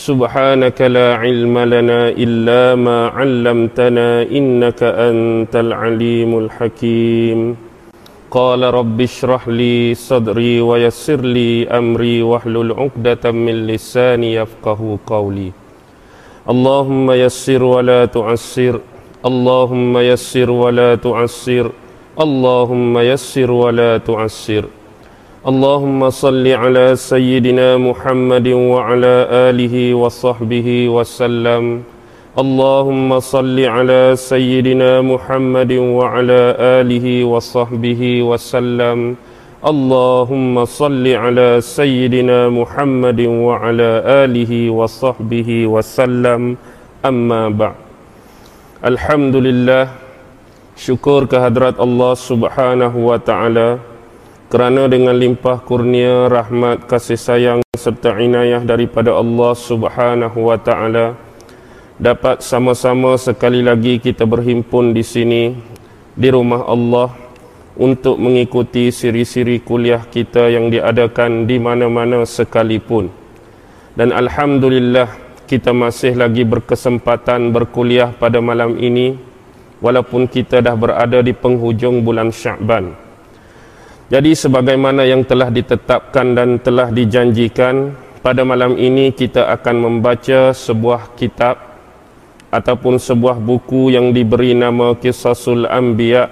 سبحانك لا علم لنا إلا ما علمتنا إنك أنت العليم الحكيم قال رب اشرح لي صدري ويسر لي أمري واحلل عقدة من لساني يفقه قولي اللهم يسر ولا تعسر اللهم يسر ولا تعسر اللهم يسر ولا تعسر اللهم صل على سيدنا محمد وعلى آله وصحبه وسلم اللهم صل على سيدنا محمد وعلى آله وصحبه وسلم اللهم صل على سيدنا محمد وعلى آله وصحبه وسلم أما بعد الحمد لله syukur kehadrat Allah Subhanahu wa taala kerana dengan limpah kurnia rahmat kasih sayang serta inayah daripada Allah Subhanahu wa taala dapat sama-sama sekali lagi kita berhimpun di sini di rumah Allah untuk mengikuti siri-siri kuliah kita yang diadakan di mana-mana sekalipun dan alhamdulillah kita masih lagi berkesempatan berkuliah pada malam ini walaupun kita dah berada di penghujung bulan Syaban. Jadi sebagaimana yang telah ditetapkan dan telah dijanjikan, pada malam ini kita akan membaca sebuah kitab ataupun sebuah buku yang diberi nama Kisasul Anbiya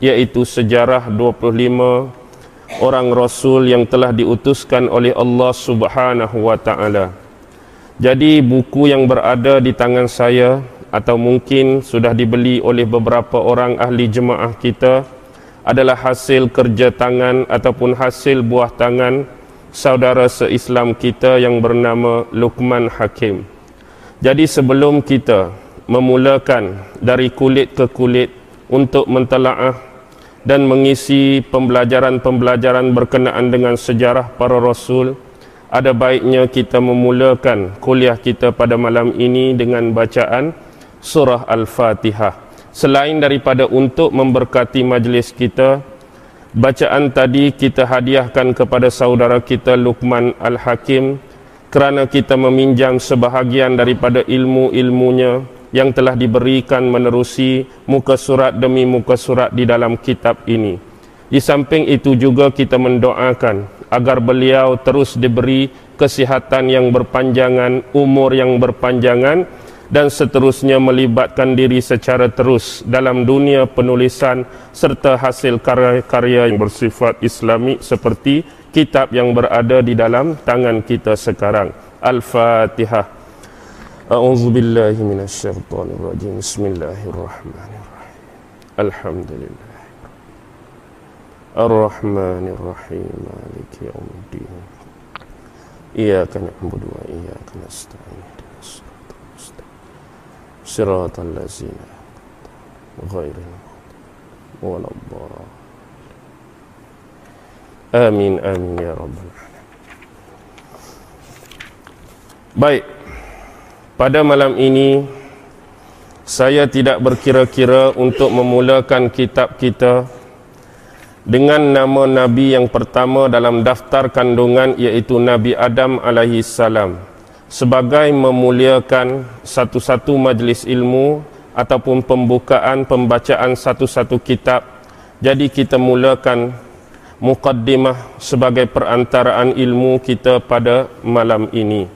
iaitu sejarah 25 orang rasul yang telah diutuskan oleh Allah Subhanahu wa taala. Jadi buku yang berada di tangan saya atau mungkin sudah dibeli oleh beberapa orang ahli jemaah kita adalah hasil kerja tangan ataupun hasil buah tangan saudara seislam kita yang bernama Luqman Hakim. Jadi sebelum kita memulakan dari kulit ke kulit untuk mentelaah dan mengisi pembelajaran-pembelajaran berkenaan dengan sejarah para rasul, ada baiknya kita memulakan kuliah kita pada malam ini dengan bacaan surah Al-Fatihah. Selain daripada untuk memberkati majlis kita, bacaan tadi kita hadiahkan kepada saudara kita Luqman Al-Hakim kerana kita meminjam sebahagian daripada ilmu-ilmunya yang telah diberikan menerusi muka surat demi muka surat di dalam kitab ini. Di samping itu juga kita mendoakan agar beliau terus diberi kesihatan yang berpanjangan, umur yang berpanjangan dan seterusnya melibatkan diri secara terus dalam dunia penulisan serta hasil karya-karya yang bersifat islami seperti kitab yang berada di dalam tangan kita sekarang. Al-Fatihah. A'udzu billahi Bismillahirrahmanirrahim. Alhamdulillah Ar-Rahmanir Rahim Maliki yaumiddin. Iyyaka na'budu wa iyyaka nasta'in صراط الذين غير ولا الضالين آمين آمين يا رب Baik, pada malam ini saya tidak berkira-kira untuk memulakan kitab kita dengan nama Nabi yang pertama dalam daftar kandungan iaitu Nabi Adam alaihi salam sebagai memuliakan satu-satu majlis ilmu ataupun pembukaan pembacaan satu-satu kitab. Jadi kita mulakan mukaddimah sebagai perantaraan ilmu kita pada malam ini.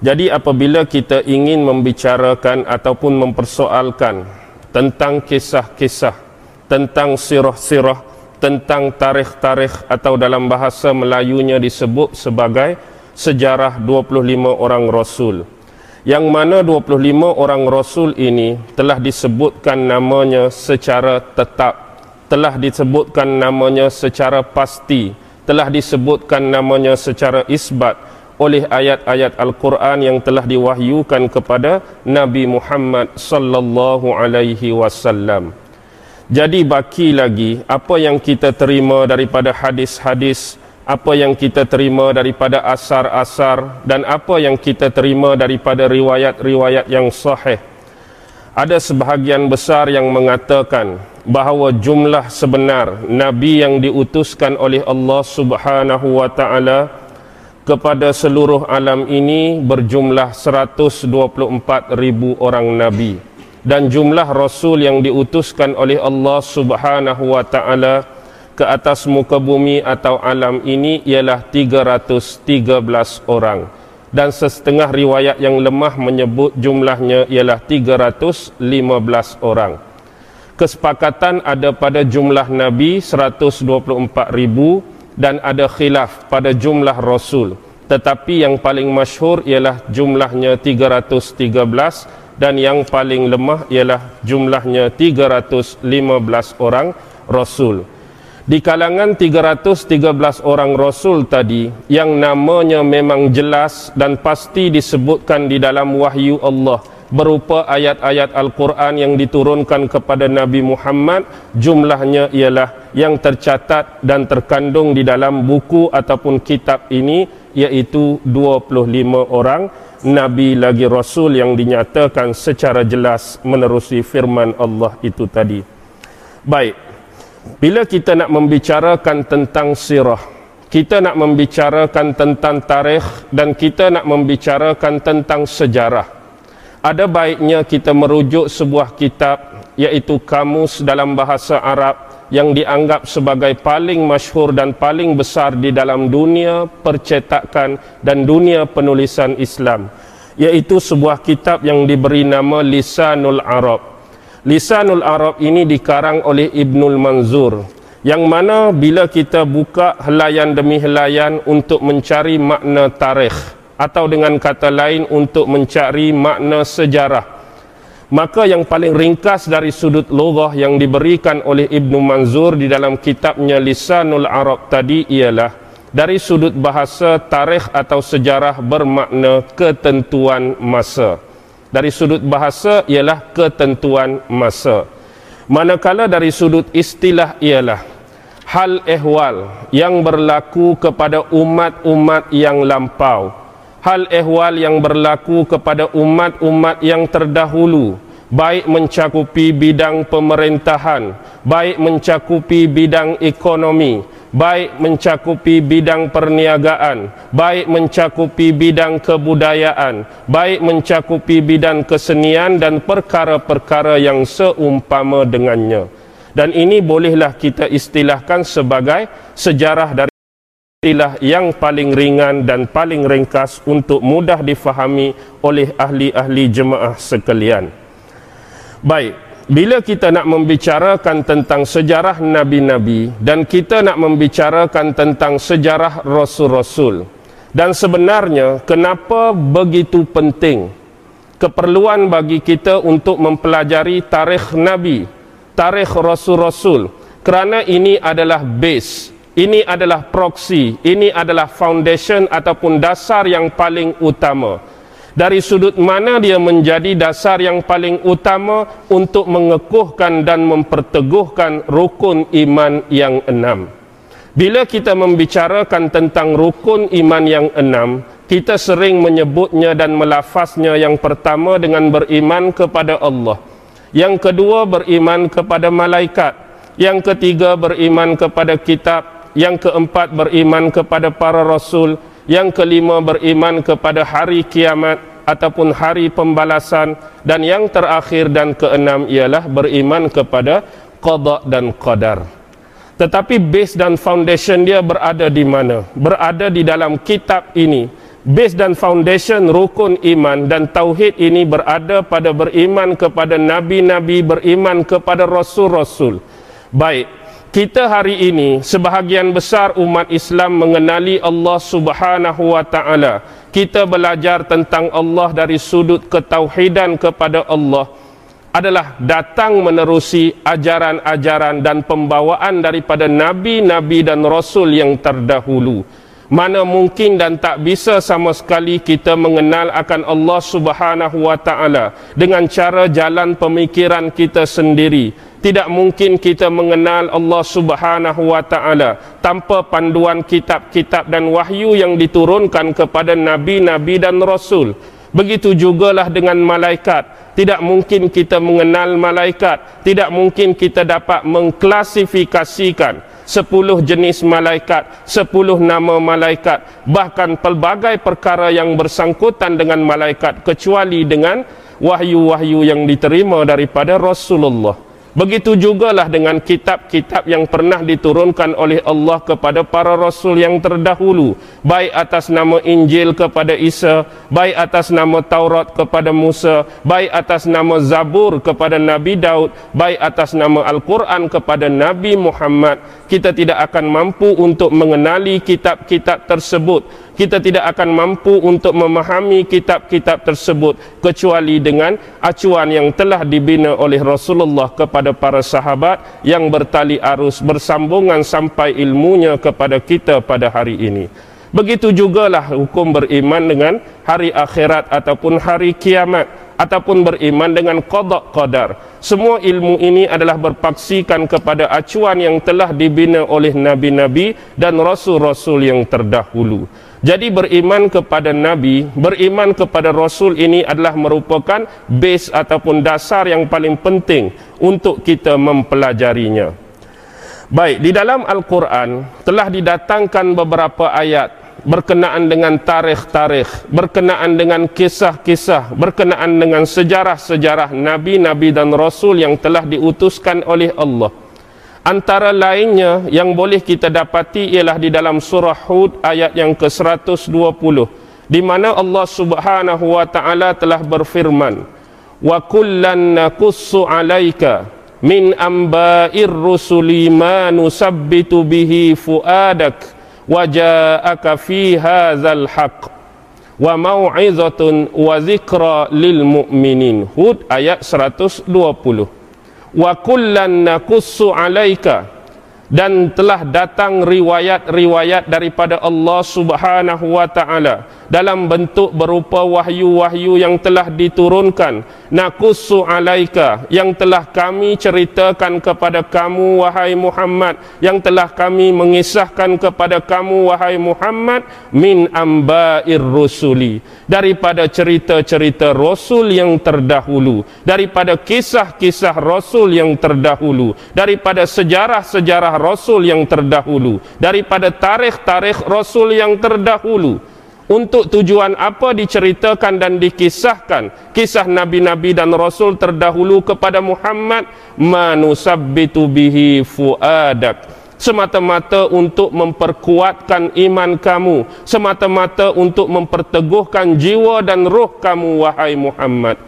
Jadi apabila kita ingin membicarakan ataupun mempersoalkan tentang kisah-kisah tentang sirah-sirah tentang tarikh-tarikh atau dalam bahasa Melayunya disebut sebagai sejarah 25 orang rasul yang mana 25 orang rasul ini telah disebutkan namanya secara tetap telah disebutkan namanya secara pasti telah disebutkan namanya secara isbat oleh ayat-ayat Al-Quran yang telah diwahyukan kepada Nabi Muhammad sallallahu alaihi wasallam. Jadi baki lagi apa yang kita terima daripada hadis-hadis apa yang kita terima daripada asar-asar dan apa yang kita terima daripada riwayat-riwayat yang sahih. Ada sebahagian besar yang mengatakan bahawa jumlah sebenar nabi yang diutuskan oleh Allah Subhanahu wa taala kepada seluruh alam ini berjumlah 124 ribu orang Nabi dan jumlah Rasul yang diutuskan oleh Allah subhanahu wa ta'ala ke atas muka bumi atau alam ini ialah 313 orang. Dan setengah riwayat yang lemah menyebut jumlahnya ialah 315 orang. Kesepakatan ada pada jumlah Nabi 124 ribu dan ada khilaf pada jumlah rasul. Tetapi yang paling masyhur ialah jumlahnya 313 dan yang paling lemah ialah jumlahnya 315 orang rasul di kalangan 313 orang rasul tadi yang namanya memang jelas dan pasti disebutkan di dalam wahyu Allah berupa ayat-ayat Al-Quran yang diturunkan kepada Nabi Muhammad jumlahnya ialah yang tercatat dan terkandung di dalam buku ataupun kitab ini iaitu 25 orang Nabi lagi Rasul yang dinyatakan secara jelas menerusi firman Allah itu tadi. Baik bila kita nak membicarakan tentang sirah kita nak membicarakan tentang tarikh dan kita nak membicarakan tentang sejarah ada baiknya kita merujuk sebuah kitab iaitu kamus dalam bahasa Arab yang dianggap sebagai paling masyhur dan paling besar di dalam dunia percetakan dan dunia penulisan Islam iaitu sebuah kitab yang diberi nama Lisanul Arab Lisanul Arab ini dikarang oleh Ibnul Manzur yang mana bila kita buka helayan demi helayan untuk mencari makna tarikh atau dengan kata lain untuk mencari makna sejarah. Maka yang paling ringkas dari sudut loghah yang diberikan oleh Ibnu Manzur di dalam kitabnya Lisanul Arab tadi ialah dari sudut bahasa tarikh atau sejarah bermakna ketentuan masa dari sudut bahasa ialah ketentuan masa. Manakala dari sudut istilah ialah hal ehwal yang berlaku kepada umat-umat yang lampau. Hal ehwal yang berlaku kepada umat-umat yang terdahulu. Baik mencakupi bidang pemerintahan baik mencakupi bidang ekonomi baik mencakupi bidang perniagaan baik mencakupi bidang kebudayaan baik mencakupi bidang kesenian dan perkara-perkara yang seumpama dengannya dan ini bolehlah kita istilahkan sebagai sejarah dari istilah yang paling ringan dan paling ringkas untuk mudah difahami oleh ahli-ahli jemaah sekalian. Baik, bila kita nak membicarakan tentang sejarah nabi-nabi dan kita nak membicarakan tentang sejarah rasul-rasul dan sebenarnya kenapa begitu penting keperluan bagi kita untuk mempelajari tarikh nabi, tarikh rasul-rasul kerana ini adalah base ini adalah proksi, ini adalah foundation ataupun dasar yang paling utama. Dari sudut mana dia menjadi dasar yang paling utama untuk mengekuhkan dan memperteguhkan rukun iman yang enam. Bila kita membicarakan tentang rukun iman yang enam, kita sering menyebutnya dan melafaznya yang pertama dengan beriman kepada Allah. Yang kedua beriman kepada malaikat. Yang ketiga beriman kepada kitab yang keempat beriman kepada para rasul yang kelima beriman kepada hari kiamat ataupun hari pembalasan dan yang terakhir dan keenam ialah beriman kepada qada dan qadar. Tetapi base dan foundation dia berada di mana? Berada di dalam kitab ini. Base dan foundation rukun iman dan tauhid ini berada pada beriman kepada nabi-nabi beriman kepada rasul-rasul. Baik kita hari ini sebahagian besar umat Islam mengenali Allah Subhanahu wa taala. Kita belajar tentang Allah dari sudut ketauhidan kepada Allah adalah datang menerusi ajaran-ajaran dan pembawaan daripada nabi-nabi dan rasul yang terdahulu. Mana mungkin dan tak bisa sama sekali kita mengenal akan Allah Subhanahu wa taala dengan cara jalan pemikiran kita sendiri tidak mungkin kita mengenal Allah Subhanahu wa taala tanpa panduan kitab-kitab dan wahyu yang diturunkan kepada nabi-nabi dan rasul. Begitu jugalah dengan malaikat. Tidak mungkin kita mengenal malaikat, tidak mungkin kita dapat mengklasifikasikan sepuluh jenis malaikat, sepuluh nama malaikat, bahkan pelbagai perkara yang bersangkutan dengan malaikat kecuali dengan wahyu-wahyu yang diterima daripada Rasulullah. Begitu jugalah dengan kitab-kitab yang pernah diturunkan oleh Allah kepada para rasul yang terdahulu, baik atas nama Injil kepada Isa, baik atas nama Taurat kepada Musa, baik atas nama Zabur kepada Nabi Daud, baik atas nama Al-Quran kepada Nabi Muhammad. Kita tidak akan mampu untuk mengenali kitab-kitab tersebut kita tidak akan mampu untuk memahami kitab-kitab tersebut kecuali dengan acuan yang telah dibina oleh Rasulullah kepada para sahabat yang bertali arus bersambungan sampai ilmunya kepada kita pada hari ini. Begitu jugalah hukum beriman dengan hari akhirat ataupun hari kiamat ataupun beriman dengan qada qadar. Semua ilmu ini adalah berpaksikan kepada acuan yang telah dibina oleh nabi-nabi dan rasul-rasul yang terdahulu. Jadi beriman kepada Nabi, beriman kepada Rasul ini adalah merupakan base ataupun dasar yang paling penting untuk kita mempelajarinya. Baik, di dalam Al-Quran telah didatangkan beberapa ayat berkenaan dengan tarikh-tarikh, berkenaan dengan kisah-kisah, berkenaan dengan sejarah-sejarah Nabi-Nabi dan Rasul yang telah diutuskan oleh Allah. Antara lainnya yang boleh kita dapati ialah di dalam surah Hud ayat yang ke-120 di mana Allah Subhanahu wa taala telah berfirman wa kullan naqussu 'alaika min amba'ir rusuli ma nusabbitu bihi fuadak wa ja'aka fi hadzal haqq wa mau'izatun wa zikra lil mu'minin. Hud ayat 120 wa kullan naqussu alaika dan telah datang riwayat-riwayat daripada Allah Subhanahu wa taala dalam bentuk berupa wahyu-wahyu yang telah diturunkan. Naqussu alaika yang telah kami ceritakan kepada kamu wahai Muhammad yang telah kami mengisahkan kepada kamu wahai Muhammad min amba'ir rusuli. Daripada cerita-cerita rasul yang terdahulu daripada kisah-kisah rasul yang terdahulu daripada sejarah-sejarah rasul yang terdahulu daripada tarikh-tarikh rasul yang terdahulu. Untuk tujuan apa diceritakan dan dikisahkan kisah nabi-nabi dan rasul terdahulu kepada Muhammad? Manusabbitu bihi fuadak. Semata-mata untuk memperkuatkan iman kamu. Semata-mata untuk memperteguhkan jiwa dan roh kamu wahai Muhammad.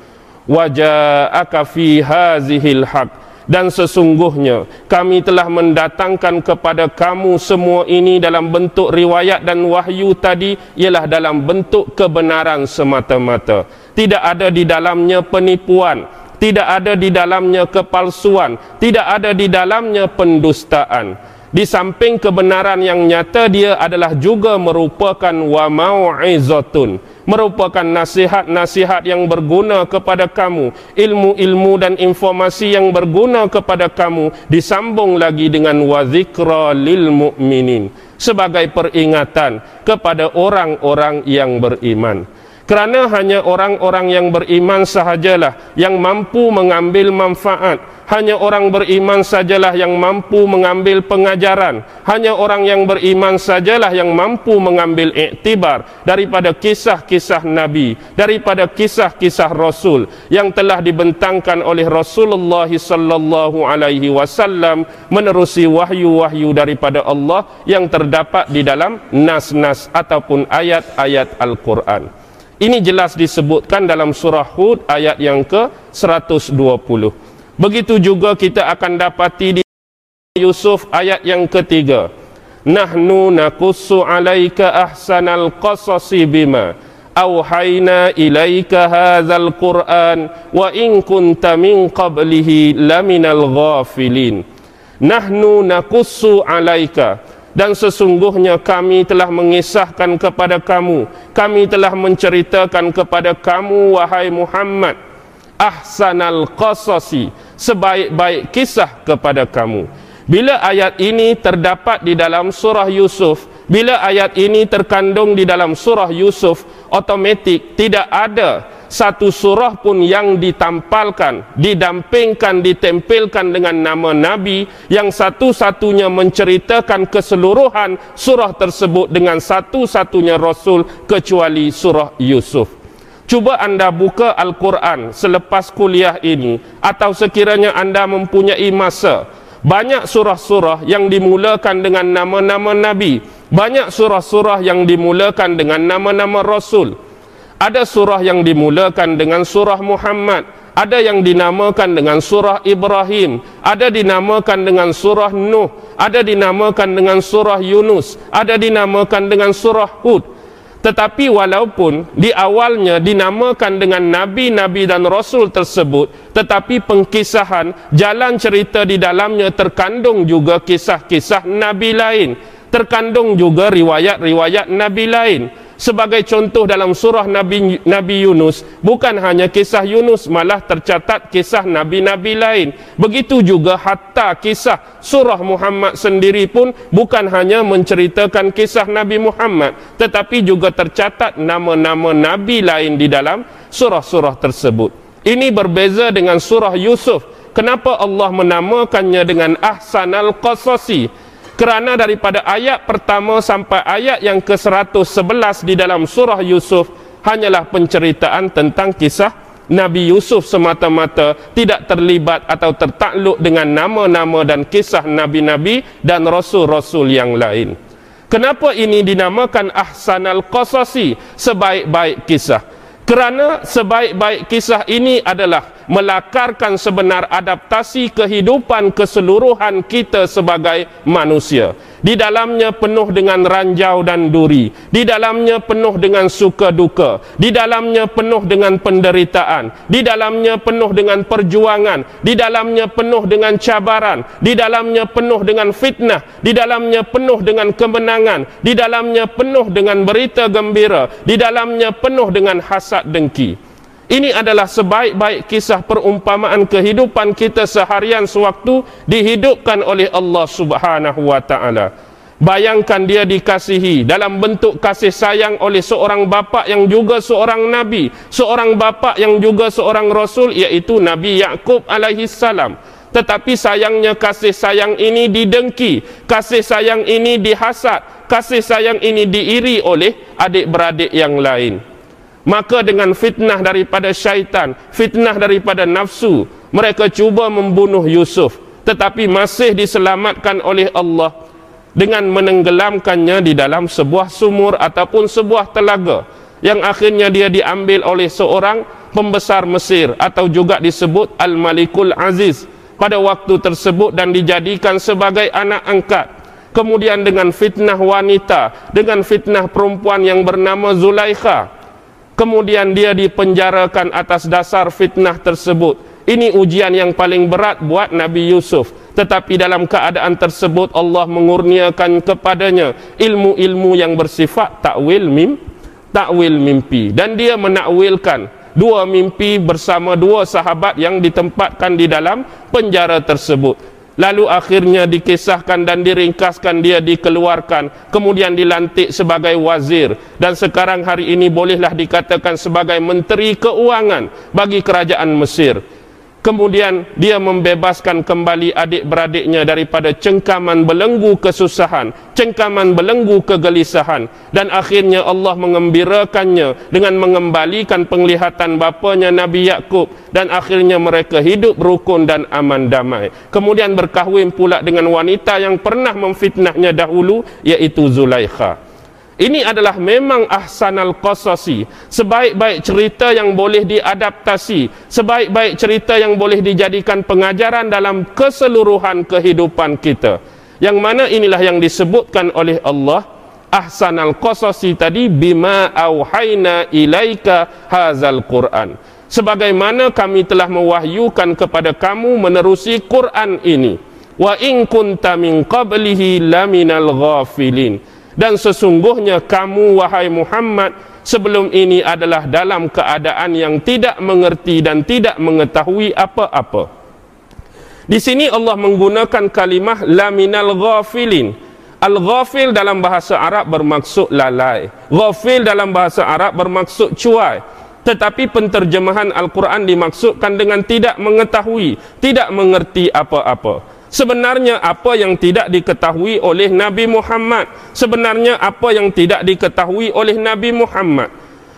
Waja'aka fi hazihil haqq dan sesungguhnya kami telah mendatangkan kepada kamu semua ini dalam bentuk riwayat dan wahyu tadi ialah dalam bentuk kebenaran semata-mata. Tidak ada di dalamnya penipuan tidak ada di dalamnya kepalsuan tidak ada di dalamnya pendustaan. Di samping kebenaran yang nyata dia adalah juga merupakan wa mau'izatun merupakan nasihat-nasihat yang berguna kepada kamu. Ilmu-ilmu dan informasi yang berguna kepada kamu disambung lagi dengan wa zikra lil mu'minin sebagai peringatan kepada orang-orang yang beriman kerana hanya orang-orang yang beriman sahajalah yang mampu mengambil manfaat hanya orang beriman sajalah yang mampu mengambil pengajaran hanya orang yang beriman sajalah yang mampu mengambil iktibar daripada kisah-kisah nabi daripada kisah-kisah rasul yang telah dibentangkan oleh Rasulullah sallallahu alaihi wasallam menerusi wahyu-wahyu daripada Allah yang terdapat di dalam nas-nas ataupun ayat-ayat Al-Quran. Ini jelas disebutkan dalam surah Hud ayat yang ke-120. Begitu juga kita akan dapati di Yusuf ayat yang ketiga. Nahnu nakussu alaika ahsanal qasasi bima awhayna ilaika hadzal Qur'an wa in kunta min qablihi laminal ghafilin. Nahnu nakussu alaika dan sesungguhnya kami telah mengisahkan kepada kamu. Kami telah menceritakan kepada kamu wahai Muhammad ahsanal qasasi sebaik-baik kisah kepada kamu. Bila ayat ini terdapat di dalam surah Yusuf bila ayat ini terkandung di dalam surah Yusuf otomatik tidak ada satu surah pun yang ditampalkan, didampingkan, ditempelkan dengan nama Nabi yang satu-satunya menceritakan keseluruhan surah tersebut dengan satu-satunya Rasul kecuali surah Yusuf. Cuba anda buka Al-Quran selepas kuliah ini atau sekiranya anda mempunyai masa. Banyak surah-surah yang dimulakan dengan nama-nama Nabi. Banyak surah-surah yang dimulakan dengan nama-nama Rasul. Ada surah yang dimulakan dengan surah Muhammad, ada yang dinamakan dengan surah Ibrahim, ada dinamakan dengan surah Nuh, ada dinamakan dengan surah Yunus, ada dinamakan dengan surah Hud. Tetapi walaupun di awalnya dinamakan dengan nabi-nabi dan rasul tersebut, tetapi pengkisahan jalan cerita di dalamnya terkandung juga kisah-kisah nabi lain, terkandung juga riwayat-riwayat nabi lain sebagai contoh dalam surah Nabi Nabi Yunus bukan hanya kisah Yunus malah tercatat kisah nabi-nabi lain. Begitu juga hatta kisah surah Muhammad sendiri pun bukan hanya menceritakan kisah Nabi Muhammad tetapi juga tercatat nama-nama nabi lain di dalam surah-surah tersebut. Ini berbeza dengan surah Yusuf. Kenapa Allah menamakannya dengan ahsanal qasasi kerana daripada ayat pertama sampai ayat yang ke-111 di dalam surah Yusuf hanyalah penceritaan tentang kisah Nabi Yusuf semata-mata tidak terlibat atau tertakluk dengan nama-nama dan kisah nabi-nabi dan rasul-rasul yang lain. Kenapa ini dinamakan ahsanal qasasi sebaik-baik kisah? Kerana sebaik-baik kisah ini adalah melakarkan sebenar adaptasi kehidupan keseluruhan kita sebagai manusia. Di dalamnya penuh dengan ranjau dan duri. Di dalamnya penuh dengan suka duka. Di dalamnya penuh dengan penderitaan. Di dalamnya penuh dengan perjuangan. Di dalamnya penuh dengan cabaran. Di dalamnya penuh dengan fitnah. Di dalamnya penuh dengan kemenangan. Di dalamnya penuh dengan berita gembira. Di dalamnya penuh dengan hasad dengki. Ini adalah sebaik-baik kisah perumpamaan kehidupan kita seharian sewaktu dihidupkan oleh Allah Subhanahu wa taala. Bayangkan dia dikasihi dalam bentuk kasih sayang oleh seorang bapa yang juga seorang nabi, seorang bapa yang juga seorang rasul iaitu Nabi Yakub alaihi salam. Tetapi sayangnya kasih sayang ini didengki, kasih sayang ini dihasad, kasih sayang ini diiri oleh adik-beradik yang lain maka dengan fitnah daripada syaitan fitnah daripada nafsu mereka cuba membunuh Yusuf. Tetapi masih diselamatkan oleh Allah dengan menenggelamkannya di dalam sebuah sumur ataupun sebuah telaga yang akhirnya dia diambil oleh seorang pembesar Mesir atau juga disebut Al-Malikul Aziz pada waktu tersebut dan dijadikan sebagai anak angkat. Kemudian dengan fitnah wanita dengan fitnah perempuan yang bernama Zulaikha kemudian dia dipenjarakan atas dasar fitnah tersebut. Ini ujian yang paling berat buat Nabi Yusuf. Tetapi dalam keadaan tersebut Allah mengurniakan kepadanya ilmu-ilmu yang bersifat takwil mim takwil mimpi. Dan dia menakwilkan dua mimpi bersama dua sahabat yang ditempatkan di dalam penjara tersebut Lalu akhirnya dikisahkan dan diringkaskan dia dikeluarkan Kemudian dilantik sebagai wazir. Dan sekarang hari ini bolehlah dikatakan sebagai menteri keuangan Bagi kerajaan Mesir Kemudian dia membebaskan kembali adik-beradiknya daripada cengkaman belenggu kesusahan, cengkaman belenggu kegelisahan dan akhirnya Allah mengembirakannya dengan mengembalikan penglihatan bapanya Nabi Yakub dan akhirnya mereka hidup rukun dan aman damai. Kemudian berkahwin pula dengan wanita yang pernah memfitnahnya dahulu iaitu Zulaikha. Ini adalah memang ahsanal qasasi, sebaik-baik cerita yang boleh diadaptasi, sebaik-baik cerita yang boleh dijadikan pengajaran dalam keseluruhan kehidupan kita. Yang mana inilah yang disebutkan oleh Allah ahsanal qasasi tadi bima auhayna ilaika hazal Quran. Sebagaimana kami telah mewahyukan kepada kamu menerusi Quran ini. Wa in kunta min qablihi laminal ghafilin dan sesungguhnya kamu wahai Muhammad sebelum ini adalah dalam keadaan yang tidak mengerti dan tidak mengetahui apa-apa. Di sini Allah menggunakan kalimah laminal ghafilin. Al-ghafil dalam bahasa Arab bermaksud lalai. Ghafil dalam bahasa Arab bermaksud cuai. tetapi penterjemahan Al-Quran dimaksudkan dengan tidak mengetahui, tidak mengerti apa-apa. Sebenarnya apa yang tidak diketahui oleh Nabi Muhammad, sebenarnya apa yang tidak diketahui oleh Nabi Muhammad.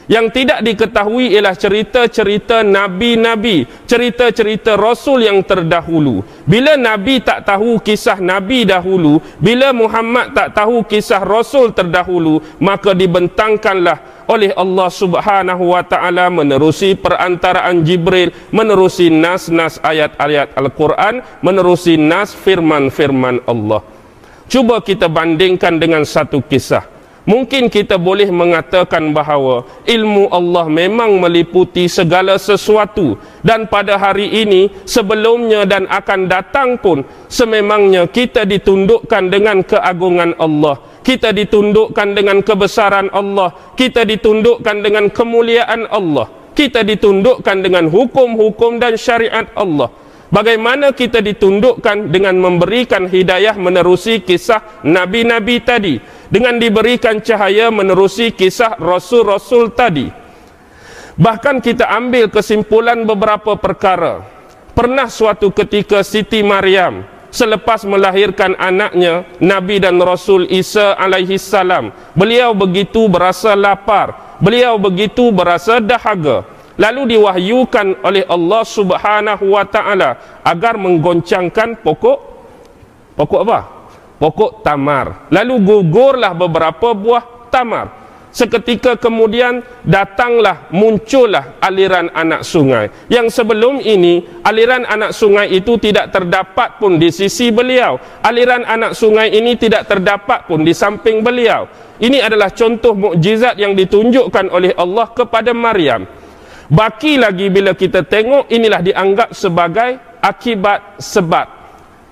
Yang tidak diketahui ialah cerita-cerita nabi-nabi, cerita-cerita rasul yang terdahulu. Bila nabi tak tahu kisah nabi dahulu, bila Muhammad tak tahu kisah rasul terdahulu, maka dibentangkanlah oleh Allah Subhanahu wa taala menerusi perantaraan Jibril, menerusi nas-nas ayat-ayat Al-Quran, menerusi nas firman-firman Allah. Cuba kita bandingkan dengan satu kisah. Mungkin kita boleh mengatakan bahawa ilmu Allah memang meliputi segala sesuatu dan pada hari ini sebelumnya dan akan datang pun sememangnya kita ditundukkan dengan keagungan Allah kita ditundukkan dengan kebesaran Allah kita ditundukkan dengan kemuliaan Allah kita ditundukkan dengan hukum-hukum dan syariat Allah Bagaimana kita ditundukkan dengan memberikan hidayah menerusi kisah nabi-nabi tadi dengan diberikan cahaya menerusi kisah rasul-rasul tadi. Bahkan kita ambil kesimpulan beberapa perkara. Pernah suatu ketika Siti Maryam selepas melahirkan anaknya Nabi dan Rasul Isa alaihi salam, beliau begitu berasa lapar, beliau begitu berasa dahaga. Lalu diwahyukan oleh Allah Subhanahu wa taala agar menggoncangkan pokok pokok apa? pokok tamar. Lalu gugurlah beberapa buah tamar. Seketika kemudian datanglah muncullah aliran anak sungai. Yang sebelum ini aliran anak sungai itu tidak terdapat pun di sisi beliau. Aliran anak sungai ini tidak terdapat pun di samping beliau. Ini adalah contoh mukjizat yang ditunjukkan oleh Allah kepada Maryam. Baki lagi bila kita tengok inilah dianggap sebagai akibat sebab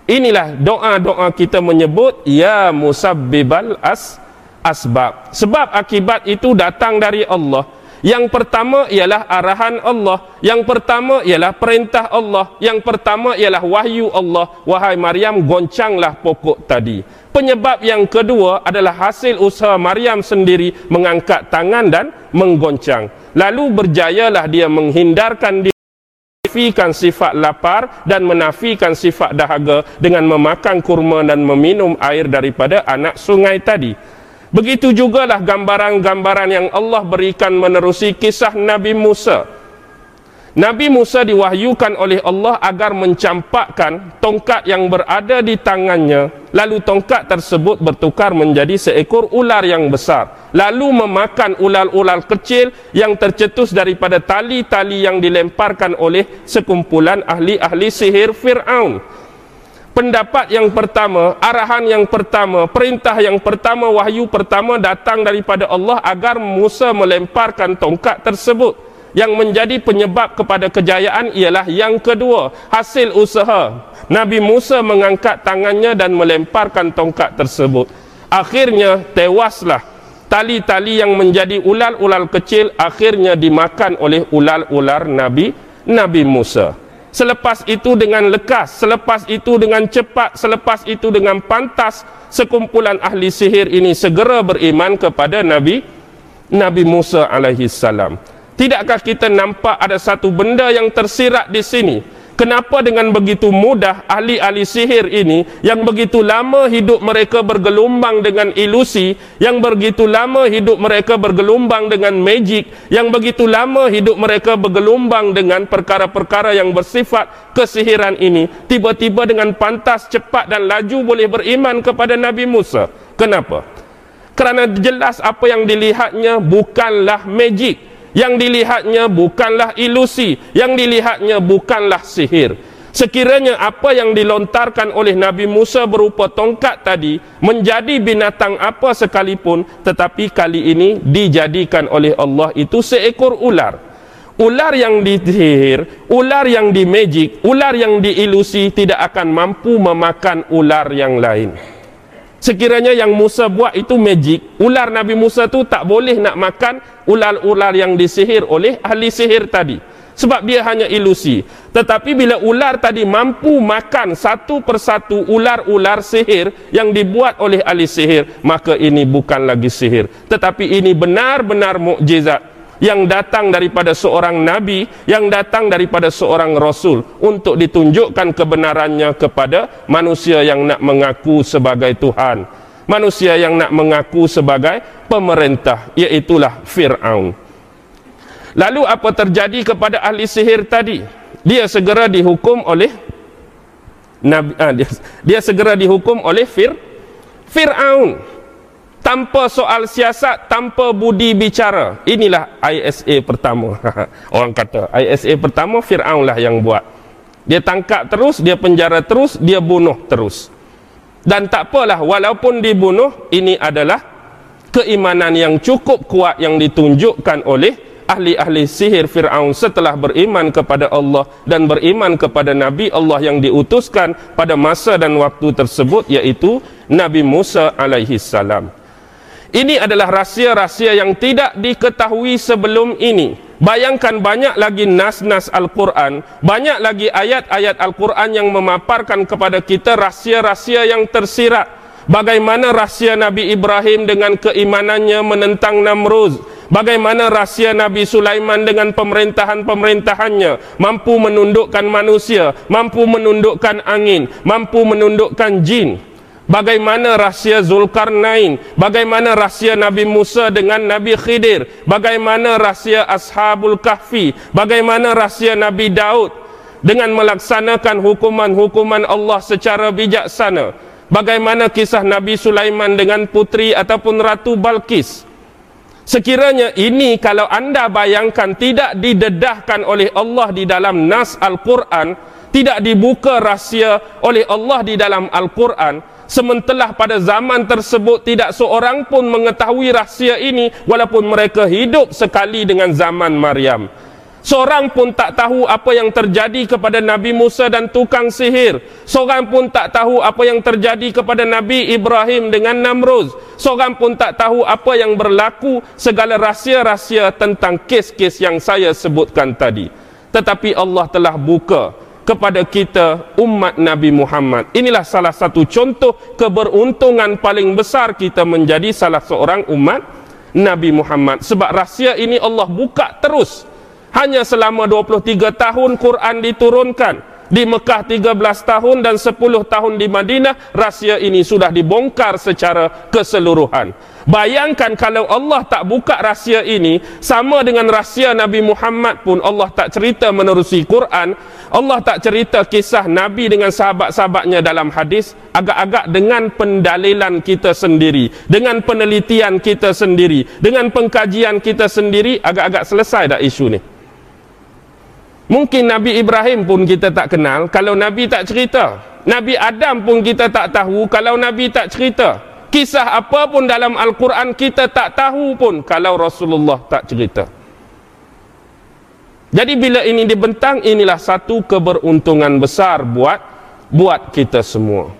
Inilah doa-doa kita menyebut ya musabbibal as asbab. Sebab akibat itu datang dari Allah. Yang pertama ialah arahan Allah. Yang pertama ialah perintah Allah. Yang pertama ialah wahyu Allah. Wahai Maryam, goncanglah pokok tadi. Penyebab yang kedua adalah hasil usaha Maryam sendiri mengangkat tangan dan menggoncang. Lalu berjayalah dia menghindarkan diri menafikan sifat lapar dan menafikan sifat dahaga dengan memakan kurma dan meminum air daripada anak sungai tadi. Begitu jugalah gambaran-gambaran yang Allah berikan menerusi kisah Nabi Musa. Nabi Musa diwahyukan oleh Allah agar mencampakkan tongkat yang berada di tangannya lalu tongkat tersebut bertukar menjadi seekor ular yang besar lalu memakan ular-ular kecil yang tercetus daripada tali-tali yang dilemparkan oleh sekumpulan ahli-ahli sihir Fir'aun pendapat yang pertama arahan yang pertama perintah yang pertama wahyu pertama datang daripada Allah agar Musa melemparkan tongkat tersebut. Yang menjadi penyebab kepada kejayaan ialah yang kedua hasil usaha. Nabi Musa mengangkat tangannya dan melemparkan tongkat tersebut. Akhirnya tewaslah. Tali-tali yang menjadi ular-ular kecil akhirnya dimakan oleh ular-ular Nabi Nabi Musa selepas itu dengan lekas selepas itu dengan cepat selepas itu dengan pantas sekumpulan ahli sihir ini segera beriman kepada Nabi Nabi Musa alaihi salam Tidakkah kita nampak ada satu benda yang tersirat di sini? Kenapa dengan begitu mudah ahli-ahli sihir ini yang begitu lama hidup mereka bergelombang dengan ilusi, yang begitu lama hidup mereka bergelombang dengan magic, yang begitu lama hidup mereka bergelombang dengan perkara-perkara yang bersifat kesihiran ini, tiba-tiba dengan pantas, cepat dan laju boleh beriman kepada Nabi Musa? Kenapa? Kerana jelas apa yang dilihatnya bukanlah magic, yang dilihatnya bukanlah ilusi yang dilihatnya bukanlah sihir. Sekiranya apa yang dilontarkan oleh Nabi Musa berupa tongkat tadi menjadi binatang apa sekalipun tetapi kali ini dijadikan oleh Allah itu seekor ular. Ular yang disihir ular yang di magic ular yang diilusi tidak akan mampu memakan ular yang lain Sekiranya yang Musa buat itu magic, ular Nabi Musa tu tak boleh nak makan ular-ular yang disihir oleh ahli sihir tadi. Sebab dia hanya ilusi. Tetapi bila ular tadi mampu makan satu persatu ular-ular sihir yang dibuat oleh ahli sihir, maka ini bukan lagi sihir. Tetapi ini benar-benar mukjizat yang datang daripada seorang nabi, yang datang daripada seorang rasul untuk ditunjukkan kebenarannya kepada manusia yang nak mengaku sebagai Tuhan. Manusia yang nak mengaku sebagai pemerintah, iaitulah Fir'aun. Lalu apa terjadi kepada ahli sihir tadi? Dia segera dihukum oleh Nabi, ah, dia, dia segera dihukum oleh Fir, Fir'aun tanpa soal siasat, tanpa budi bicara. Inilah ISA pertama. Orang kata, ISA pertama Firaun lah yang buat. Dia tangkap terus, dia penjara terus, dia bunuh terus. Dan tak apalah, walaupun dibunuh, ini adalah keimanan yang cukup kuat yang ditunjukkan oleh ahli-ahli sihir Fir'aun setelah beriman kepada Allah dan beriman kepada Nabi Allah yang diutuskan pada masa dan waktu tersebut iaitu Nabi Musa alaihi salam. Ini adalah rahsia-rahsia yang tidak diketahui sebelum ini. Bayangkan banyak lagi nas-nas Al-Quran, banyak lagi ayat-ayat Al-Quran yang memaparkan kepada kita rahsia-rahsia yang tersirat. Bagaimana rahsia Nabi Ibrahim dengan keimanannya menentang Namruz. Bagaimana rahsia Nabi Sulaiman dengan pemerintahan-pemerintahannya mampu menundukkan manusia, mampu menundukkan angin, mampu menundukkan jin. Bagaimana rahsia Zulkarnain? Bagaimana rahsia Nabi Musa dengan Nabi Khidir? Bagaimana rahsia Ashabul Kahfi? Bagaimana rahsia Nabi Daud? Dengan melaksanakan hukuman-hukuman Allah secara bijaksana. Bagaimana kisah Nabi Sulaiman dengan putri ataupun Ratu Balkis? Sekiranya ini kalau anda bayangkan tidak didedahkan oleh Allah di dalam Nas Al-Quran Tidak dibuka rahsia oleh Allah di dalam Al-Quran sementelah pada zaman tersebut tidak seorang pun mengetahui rahsia ini walaupun mereka hidup sekali dengan zaman Maryam. Seorang pun tak tahu apa yang terjadi kepada Nabi Musa dan tukang sihir. Seorang pun tak tahu apa yang terjadi kepada Nabi Ibrahim dengan Namruz. Seorang pun tak tahu apa yang berlaku segala rahsia-rahsia tentang kes-kes yang saya sebutkan tadi. Tetapi Allah telah buka kepada kita umat Nabi Muhammad. Inilah salah satu contoh keberuntungan paling besar kita menjadi salah seorang umat Nabi Muhammad. Sebab rahsia ini Allah buka terus. Hanya selama 23 tahun Quran diturunkan di Mekah 13 tahun dan 10 tahun di Madinah rahsia ini sudah dibongkar secara keseluruhan. Bayangkan kalau Allah tak buka rahsia ini sama dengan rahsia Nabi Muhammad pun Allah tak cerita menerusi Quran Allah tak cerita kisah Nabi dengan sahabat-sahabatnya dalam hadis agak-agak dengan pendalilan kita sendiri dengan penelitian kita sendiri dengan pengkajian kita sendiri agak-agak selesai dah isu ni Mungkin Nabi Ibrahim pun kita tak kenal kalau Nabi tak cerita. Nabi Adam pun kita tak tahu kalau Nabi tak cerita. Kisah apa pun dalam Al-Quran kita tak tahu pun kalau Rasulullah tak cerita. Jadi bila ini dibentang inilah satu keberuntungan besar buat buat kita semua.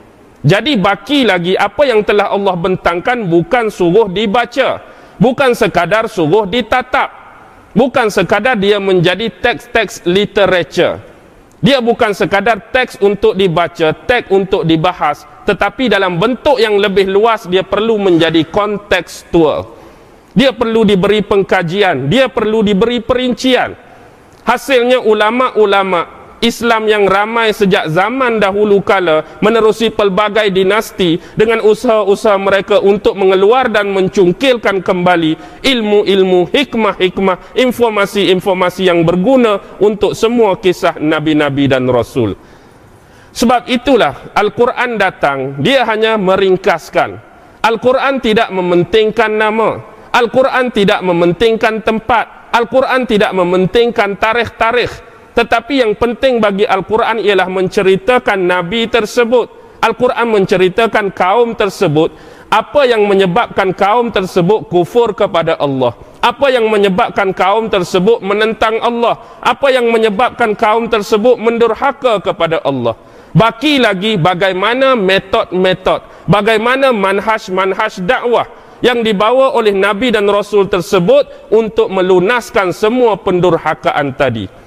Jadi baki lagi apa yang telah Allah bentangkan bukan suruh dibaca. Bukan sekadar suruh ditatap bukan sekadar dia menjadi teks-teks literature. Dia bukan sekadar teks untuk dibaca teks untuk dibahas tetapi dalam bentuk yang lebih luas dia perlu menjadi kontekstual. Dia perlu diberi pengkajian dia perlu diberi perincian. Hasilnya ulama-ulama Islam yang ramai sejak zaman dahulu kala menerusi pelbagai dinasti dengan usaha-usaha mereka untuk mengeluar dan mencungkilkan kembali ilmu-ilmu hikmah-hikmah informasi-informasi yang berguna untuk semua kisah nabi-nabi dan rasul. Sebab itulah Al-Quran datang dia hanya meringkaskan. Al-Quran tidak mementingkan nama. Al-Quran tidak mementingkan tempat. Al-Quran tidak mementingkan tarikh-tarikh tetapi yang penting bagi Al-Quran ialah menceritakan Nabi tersebut. Al-Quran menceritakan kaum tersebut. Apa yang menyebabkan kaum tersebut kufur kepada Allah. Apa yang menyebabkan kaum tersebut menentang Allah. Apa yang menyebabkan kaum tersebut mendurhaka kepada Allah. Baki lagi bagaimana metod-metod. Bagaimana manhaj-manhaj dakwah yang dibawa oleh Nabi dan Rasul tersebut untuk melunaskan semua pendurhakaan tadi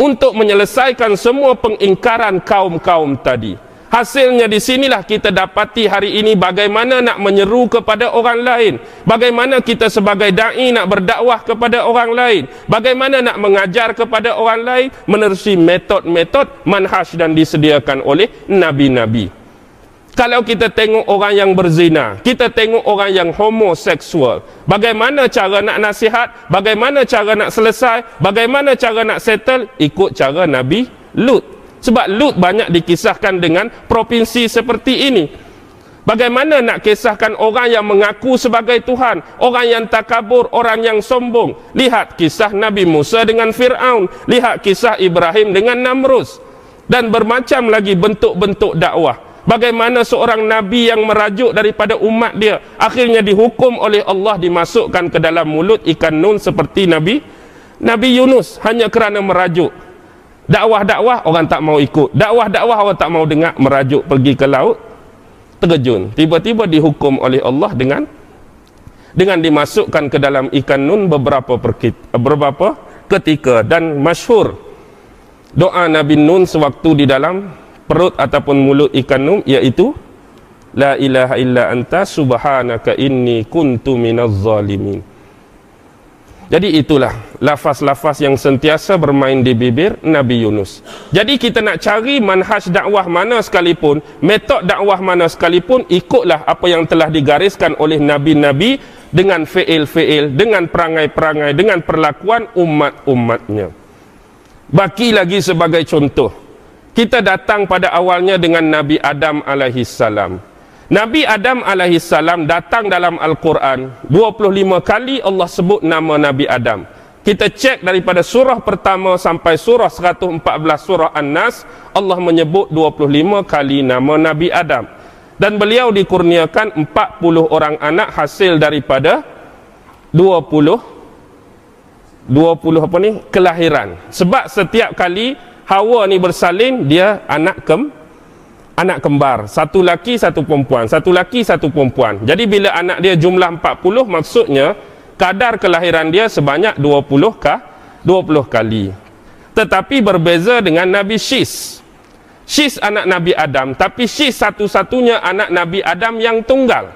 untuk menyelesaikan semua pengingkaran kaum-kaum tadi. Hasilnya di sinilah kita dapati hari ini bagaimana nak menyeru kepada orang lain. Bagaimana kita sebagai da'i nak berdakwah kepada orang lain. Bagaimana nak mengajar kepada orang lain menerusi metod-metod manhaj dan disediakan oleh nabi-nabi. Kalau kita tengok orang yang berzina, kita tengok orang yang homoseksual, bagaimana cara nak nasihat, bagaimana cara nak selesai, bagaimana cara nak settle, ikut cara Nabi Lut. Sebab Lut banyak dikisahkan dengan provinsi seperti ini. Bagaimana nak kisahkan orang yang mengaku sebagai Tuhan, orang yang takabur, orang yang sombong. Lihat kisah Nabi Musa dengan Fir'aun, lihat kisah Ibrahim dengan Namrus. Dan bermacam lagi bentuk-bentuk dakwah. Bagaimana seorang Nabi yang merajuk daripada umat dia, akhirnya dihukum oleh Allah dimasukkan ke dalam mulut ikan nun seperti Nabi Nabi Yunus hanya kerana merajuk. Dakwah-dakwah orang tak mau ikut. Dakwah-dakwah orang tak mau dengar merajuk pergi ke laut terjun. Tiba-tiba dihukum oleh Allah dengan dengan dimasukkan ke dalam ikan nun beberapa perkit, beberapa ketika dan masyhur. Doa Nabi Nun sewaktu di dalam perut ataupun mulut ikan nun iaitu la ilaha illa anta subhanaka inni kuntu minaz zalimin jadi itulah lafaz-lafaz yang sentiasa bermain di bibir Nabi Yunus. Jadi kita nak cari manhaj dakwah mana sekalipun, metod dakwah mana sekalipun, ikutlah apa yang telah digariskan oleh Nabi-Nabi dengan fi'il-fi'il, dengan perangai-perangai, dengan perlakuan umat-umatnya. Baki lagi sebagai contoh. Kita datang pada awalnya dengan Nabi Adam alaihi salam. Nabi Adam AS datang dalam Al-Quran. 25 kali Allah sebut nama Nabi Adam. Kita cek daripada surah pertama sampai surah 114 surah An-Nas Allah menyebut 25 kali nama Nabi Adam. Dan beliau dikurniakan 40 orang anak hasil daripada 20 20 apa ni? Kelahiran. Sebab setiap kali Hawa ni bersalin dia anak kem anak kembar. Satu laki satu perempuan. Satu laki satu perempuan. Jadi bila anak dia jumlah 40 maksudnya kadar kelahiran dia sebanyak 20 kah 20 kali. Tetapi berbeza dengan Nabi Syis Syis anak Nabi Adam tapi Syis satu-satunya anak Nabi Adam yang tunggal.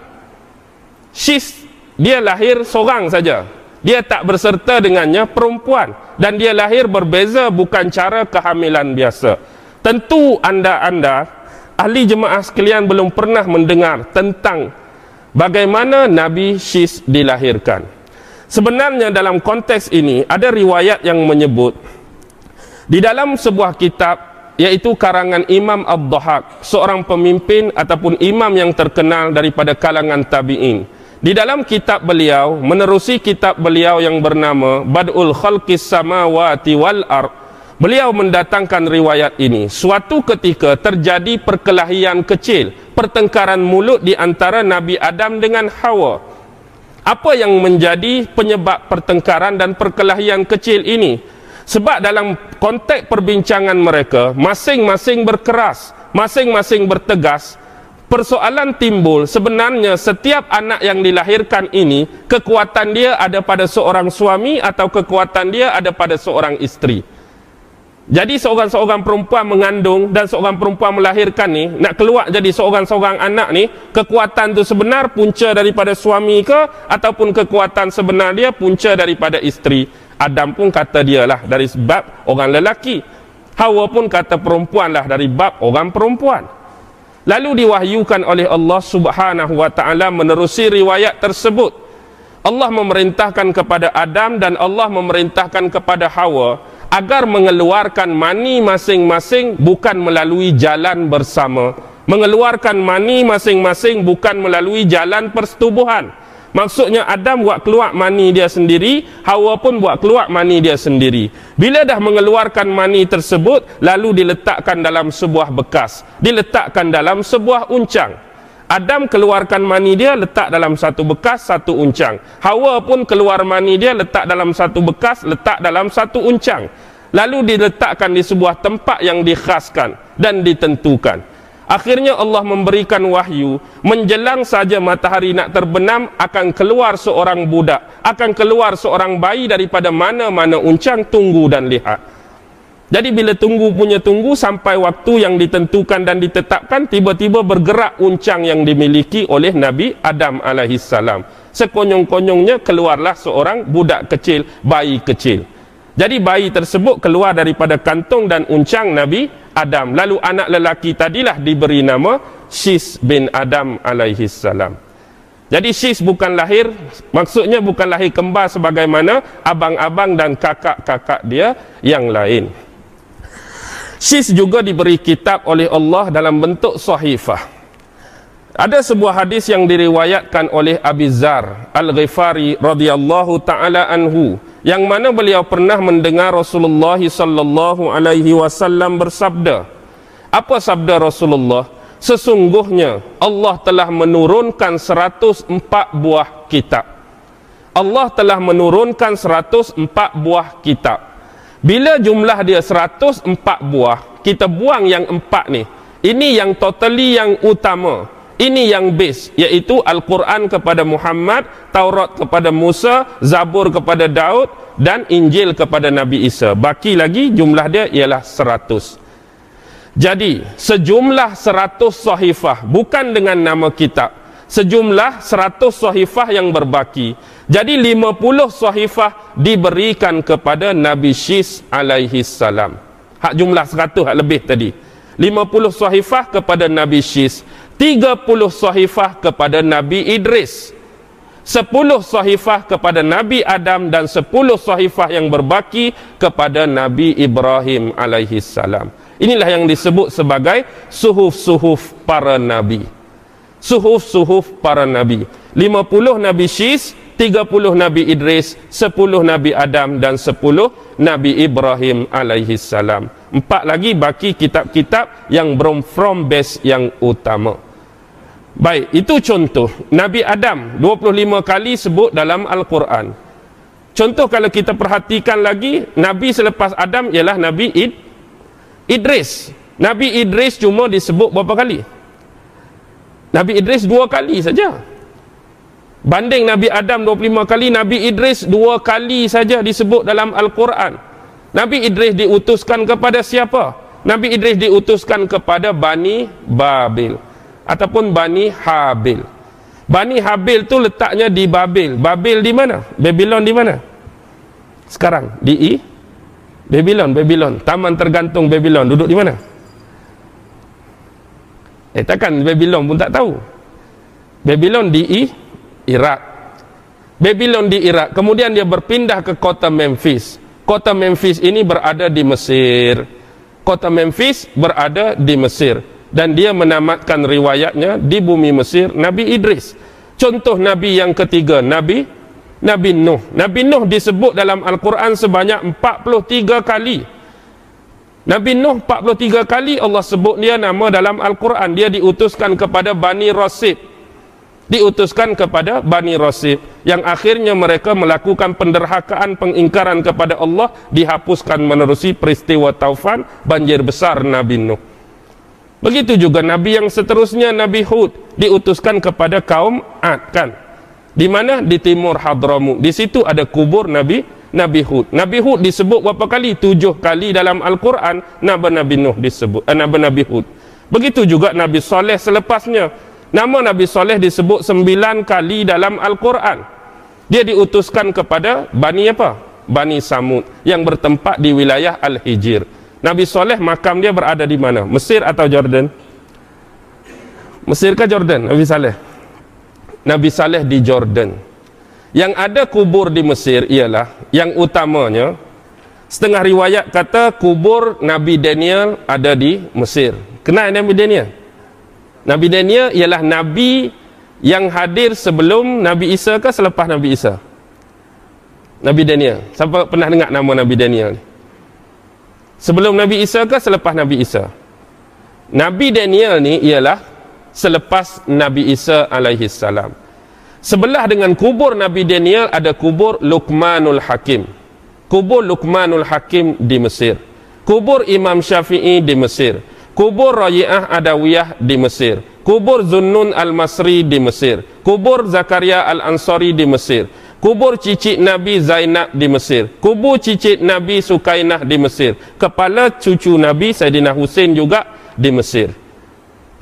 Syis dia lahir seorang saja dia tak berserta dengannya perempuan dan dia lahir berbeza bukan cara kehamilan biasa tentu anda-anda ahli jemaah sekalian belum pernah mendengar tentang bagaimana Nabi Syis dilahirkan. Sebenarnya dalam konteks ini ada riwayat yang menyebut di dalam sebuah kitab iaitu karangan Imam Abdahak, seorang pemimpin ataupun imam yang terkenal daripada kalangan tabi'in. Di dalam kitab beliau, menerusi kitab beliau yang bernama Bad'ul Khalqis Samawati Wal Ard, Beliau mendatangkan riwayat ini. Suatu ketika terjadi perkelahian kecil, pertengkaran mulut di antara Nabi Adam dengan Hawa. Apa yang menjadi penyebab pertengkaran dan perkelahian kecil ini? Sebab dalam konteks perbincangan mereka, masing-masing berkeras, masing-masing bertegas, persoalan timbul sebenarnya setiap anak yang dilahirkan ini kekuatan dia ada pada seorang suami atau kekuatan dia ada pada seorang isteri. Jadi seorang-seorang perempuan mengandung dan seorang perempuan melahirkan ni nak keluar jadi seorang-seorang anak ni kekuatan tu sebenar punca daripada suami ke ataupun kekuatan sebenar dia punca daripada isteri. Adam pun kata dia lah dari sebab orang lelaki. Hawa pun kata perempuan lah dari bab orang perempuan. Lalu diwahyukan oleh Allah Subhanahu wa taala menerusi riwayat tersebut. Allah memerintahkan kepada Adam dan Allah memerintahkan kepada Hawa agar mengeluarkan mani masing-masing bukan melalui jalan bersama mengeluarkan mani masing-masing bukan melalui jalan persetubuhan maksudnya Adam buat keluar mani dia sendiri Hawa pun buat keluar mani dia sendiri bila dah mengeluarkan mani tersebut lalu diletakkan dalam sebuah bekas diletakkan dalam sebuah uncang Adam keluarkan mani dia letak dalam satu bekas satu uncang. Hawa pun keluar mani dia letak dalam satu bekas letak dalam satu uncang. Lalu diletakkan di sebuah tempat yang dikhaskan dan ditentukan. Akhirnya Allah memberikan wahyu menjelang saja matahari nak terbenam akan keluar seorang budak, akan keluar seorang bayi daripada mana-mana uncang tunggu dan lihat. Jadi bila tunggu punya tunggu sampai waktu yang ditentukan dan ditetapkan tiba-tiba bergerak uncang yang dimiliki oleh Nabi Adam alaihissalam. Sekonyong-konyongnya keluarlah seorang budak kecil, bayi kecil. Jadi bayi tersebut keluar daripada kantung dan uncang Nabi Adam. Lalu anak lelaki tadilah diberi nama Shis bin Adam alaihissalam. Jadi Shis bukan lahir, maksudnya bukan lahir kembar sebagaimana abang-abang dan kakak-kakak dia yang lain. Syis juga diberi kitab oleh Allah dalam bentuk sahifah. Ada sebuah hadis yang diriwayatkan oleh Abi Zar Al-Ghifari radhiyallahu taala anhu yang mana beliau pernah mendengar Rasulullah sallallahu alaihi wasallam bersabda. Apa sabda Rasulullah? Sesungguhnya Allah telah menurunkan 104 buah kitab. Allah telah menurunkan 104 buah kitab. Bila jumlah dia 104 buah, kita buang yang empat ni. Ini yang totally yang utama. Ini yang base, iaitu Al-Quran kepada Muhammad, Taurat kepada Musa, Zabur kepada Daud, dan Injil kepada Nabi Isa. Baki lagi jumlah dia ialah 100. Jadi, sejumlah 100 sahifah, bukan dengan nama kitab. Sejumlah 100 sahifah yang berbaki. Jadi 50 sahifah diberikan kepada Nabi Syis alaihi salam. Hak jumlah 100 hak lebih tadi. 50 sahifah kepada Nabi Syis, 30 sahifah kepada Nabi Idris. 10 sahifah kepada Nabi Adam dan 10 sahifah yang berbaki kepada Nabi Ibrahim alaihi salam. Inilah yang disebut sebagai suhuf-suhuf para nabi. Suhuf-suhuf para nabi. 50 Nabi Syis, 30 Nabi Idris, 10 Nabi Adam dan 10 Nabi Ibrahim alaihi salam. Empat lagi baki kitab-kitab yang belum from base yang utama. Baik, itu contoh. Nabi Adam 25 kali sebut dalam Al-Quran. Contoh kalau kita perhatikan lagi, Nabi selepas Adam ialah Nabi Id Idris. Nabi Idris cuma disebut berapa kali? Nabi Idris dua kali saja. Banding Nabi Adam 25 kali, Nabi Idris dua kali saja disebut dalam Al-Quran. Nabi Idris diutuskan kepada siapa? Nabi Idris diutuskan kepada Bani Babil ataupun Bani Habil. Bani Habil tu letaknya di Babil. Babil di mana? Babylon di mana? Sekarang di I Babylon, Babylon. Taman tergantung Babylon duduk di mana? Eh takkan Babylon pun tak tahu. Babylon di I Irak. Babylon di Irak. Kemudian dia berpindah ke kota Memphis. Kota Memphis ini berada di Mesir. Kota Memphis berada di Mesir. Dan dia menamatkan riwayatnya di bumi Mesir, Nabi Idris. Contoh Nabi yang ketiga, Nabi Nabi Nuh. Nabi Nuh disebut dalam Al-Quran sebanyak 43 kali. Nabi Nuh 43 kali Allah sebut dia nama dalam Al-Quran. Dia diutuskan kepada Bani Rasib diutuskan kepada Bani Rasib yang akhirnya mereka melakukan penderhakaan pengingkaran kepada Allah dihapuskan menerusi peristiwa taufan banjir besar Nabi Nuh. Begitu juga Nabi yang seterusnya Nabi Hud diutuskan kepada kaum Ad kan? Di mana? Di timur Hadramu. Di situ ada kubur Nabi Nabi Hud. Nabi Hud disebut berapa kali? Tujuh kali dalam Al-Quran Nabi Nabi Nuh disebut eh, Nabi Nabi Hud. Begitu juga Nabi Saleh selepasnya Nama Nabi Soleh disebut sembilan kali dalam Al-Quran. Dia diutuskan kepada Bani apa? Bani Samud yang bertempat di wilayah Al-Hijir. Nabi Soleh makam dia berada di mana? Mesir atau Jordan? Mesir ke Jordan? Nabi Saleh. Nabi Saleh di Jordan. Yang ada kubur di Mesir ialah yang utamanya setengah riwayat kata kubur Nabi Daniel ada di Mesir. Kenal Nabi Daniel? Nabi Daniel ialah Nabi yang hadir sebelum Nabi Isa ke selepas Nabi Isa? Nabi Daniel. Siapa pernah dengar nama Nabi Daniel ni? Sebelum Nabi Isa ke selepas Nabi Isa? Nabi Daniel ni ialah selepas Nabi Isa alaihi salam. Sebelah dengan kubur Nabi Daniel ada kubur Luqmanul Hakim. Kubur Luqmanul Hakim di Mesir. Kubur Imam Syafi'i di Mesir kubur Rayi'ah Adawiyah di Mesir, kubur Zunnun Al-Masri di Mesir, kubur Zakaria Al-Ansari di Mesir, kubur cicit Nabi Zainab di Mesir. Kubur cicit Nabi Sukainah di Mesir. Kepala cucu Nabi Saidina Hussein juga di Mesir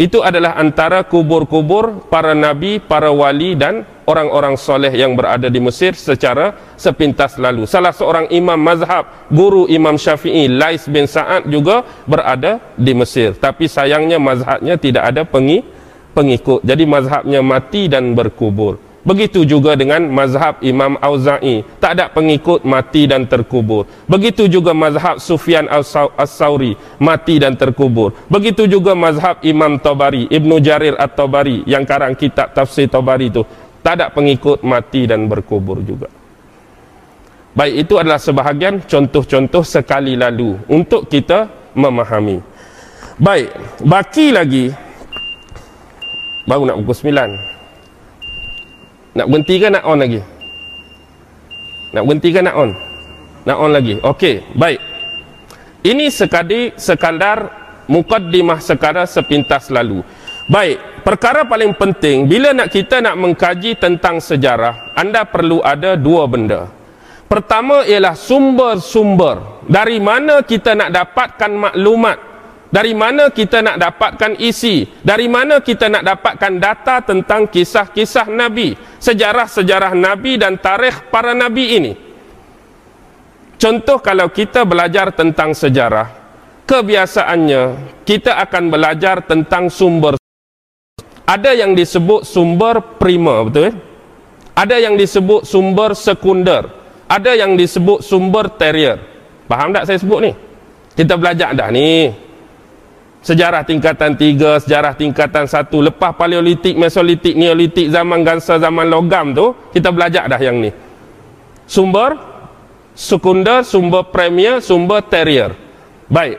itu adalah antara kubur-kubur para nabi, para wali dan orang-orang soleh yang berada di Mesir secara sepintas lalu. Salah seorang imam mazhab, guru Imam Syafi'i, Lais bin Sa'ad juga berada di Mesir. Tapi sayangnya mazhabnya tidak ada pengikut. Jadi mazhabnya mati dan berkubur. Begitu juga dengan mazhab Imam Auza'i. Tak ada pengikut mati dan terkubur. Begitu juga mazhab Sufyan As-Sawri. Mati dan terkubur. Begitu juga mazhab Imam Tabari. Ibnu Jarir At-Tabari. Yang karang kitab tafsir Tabari itu. Tak ada pengikut mati dan berkubur juga. Baik, itu adalah sebahagian contoh-contoh sekali lalu. Untuk kita memahami. Baik, baki lagi. Baru nak pukul sembilan. Nak berhenti ke nak on lagi? Nak berhenti ke nak on? Nak on lagi. Okey, baik. Ini sekadi sekadar mukaddimah sekadar sepintas lalu. Baik, perkara paling penting bila nak kita nak mengkaji tentang sejarah, anda perlu ada dua benda. Pertama ialah sumber-sumber. Dari mana kita nak dapatkan maklumat dari mana kita nak dapatkan isi? Dari mana kita nak dapatkan data tentang kisah-kisah Nabi? Sejarah-sejarah Nabi dan tarikh para Nabi ini. Contoh kalau kita belajar tentang sejarah, kebiasaannya kita akan belajar tentang sumber. Ada yang disebut sumber primer, betul? Ada yang disebut sumber sekunder. Ada yang disebut sumber terier. Faham tak saya sebut ni? Kita belajar dah ni sejarah tingkatan tiga, sejarah tingkatan satu, lepas paleolitik, mesolitik, neolitik, zaman gansa, zaman logam tu, kita belajar dah yang ni. Sumber, sekunder, sumber premier, sumber terrier. Baik.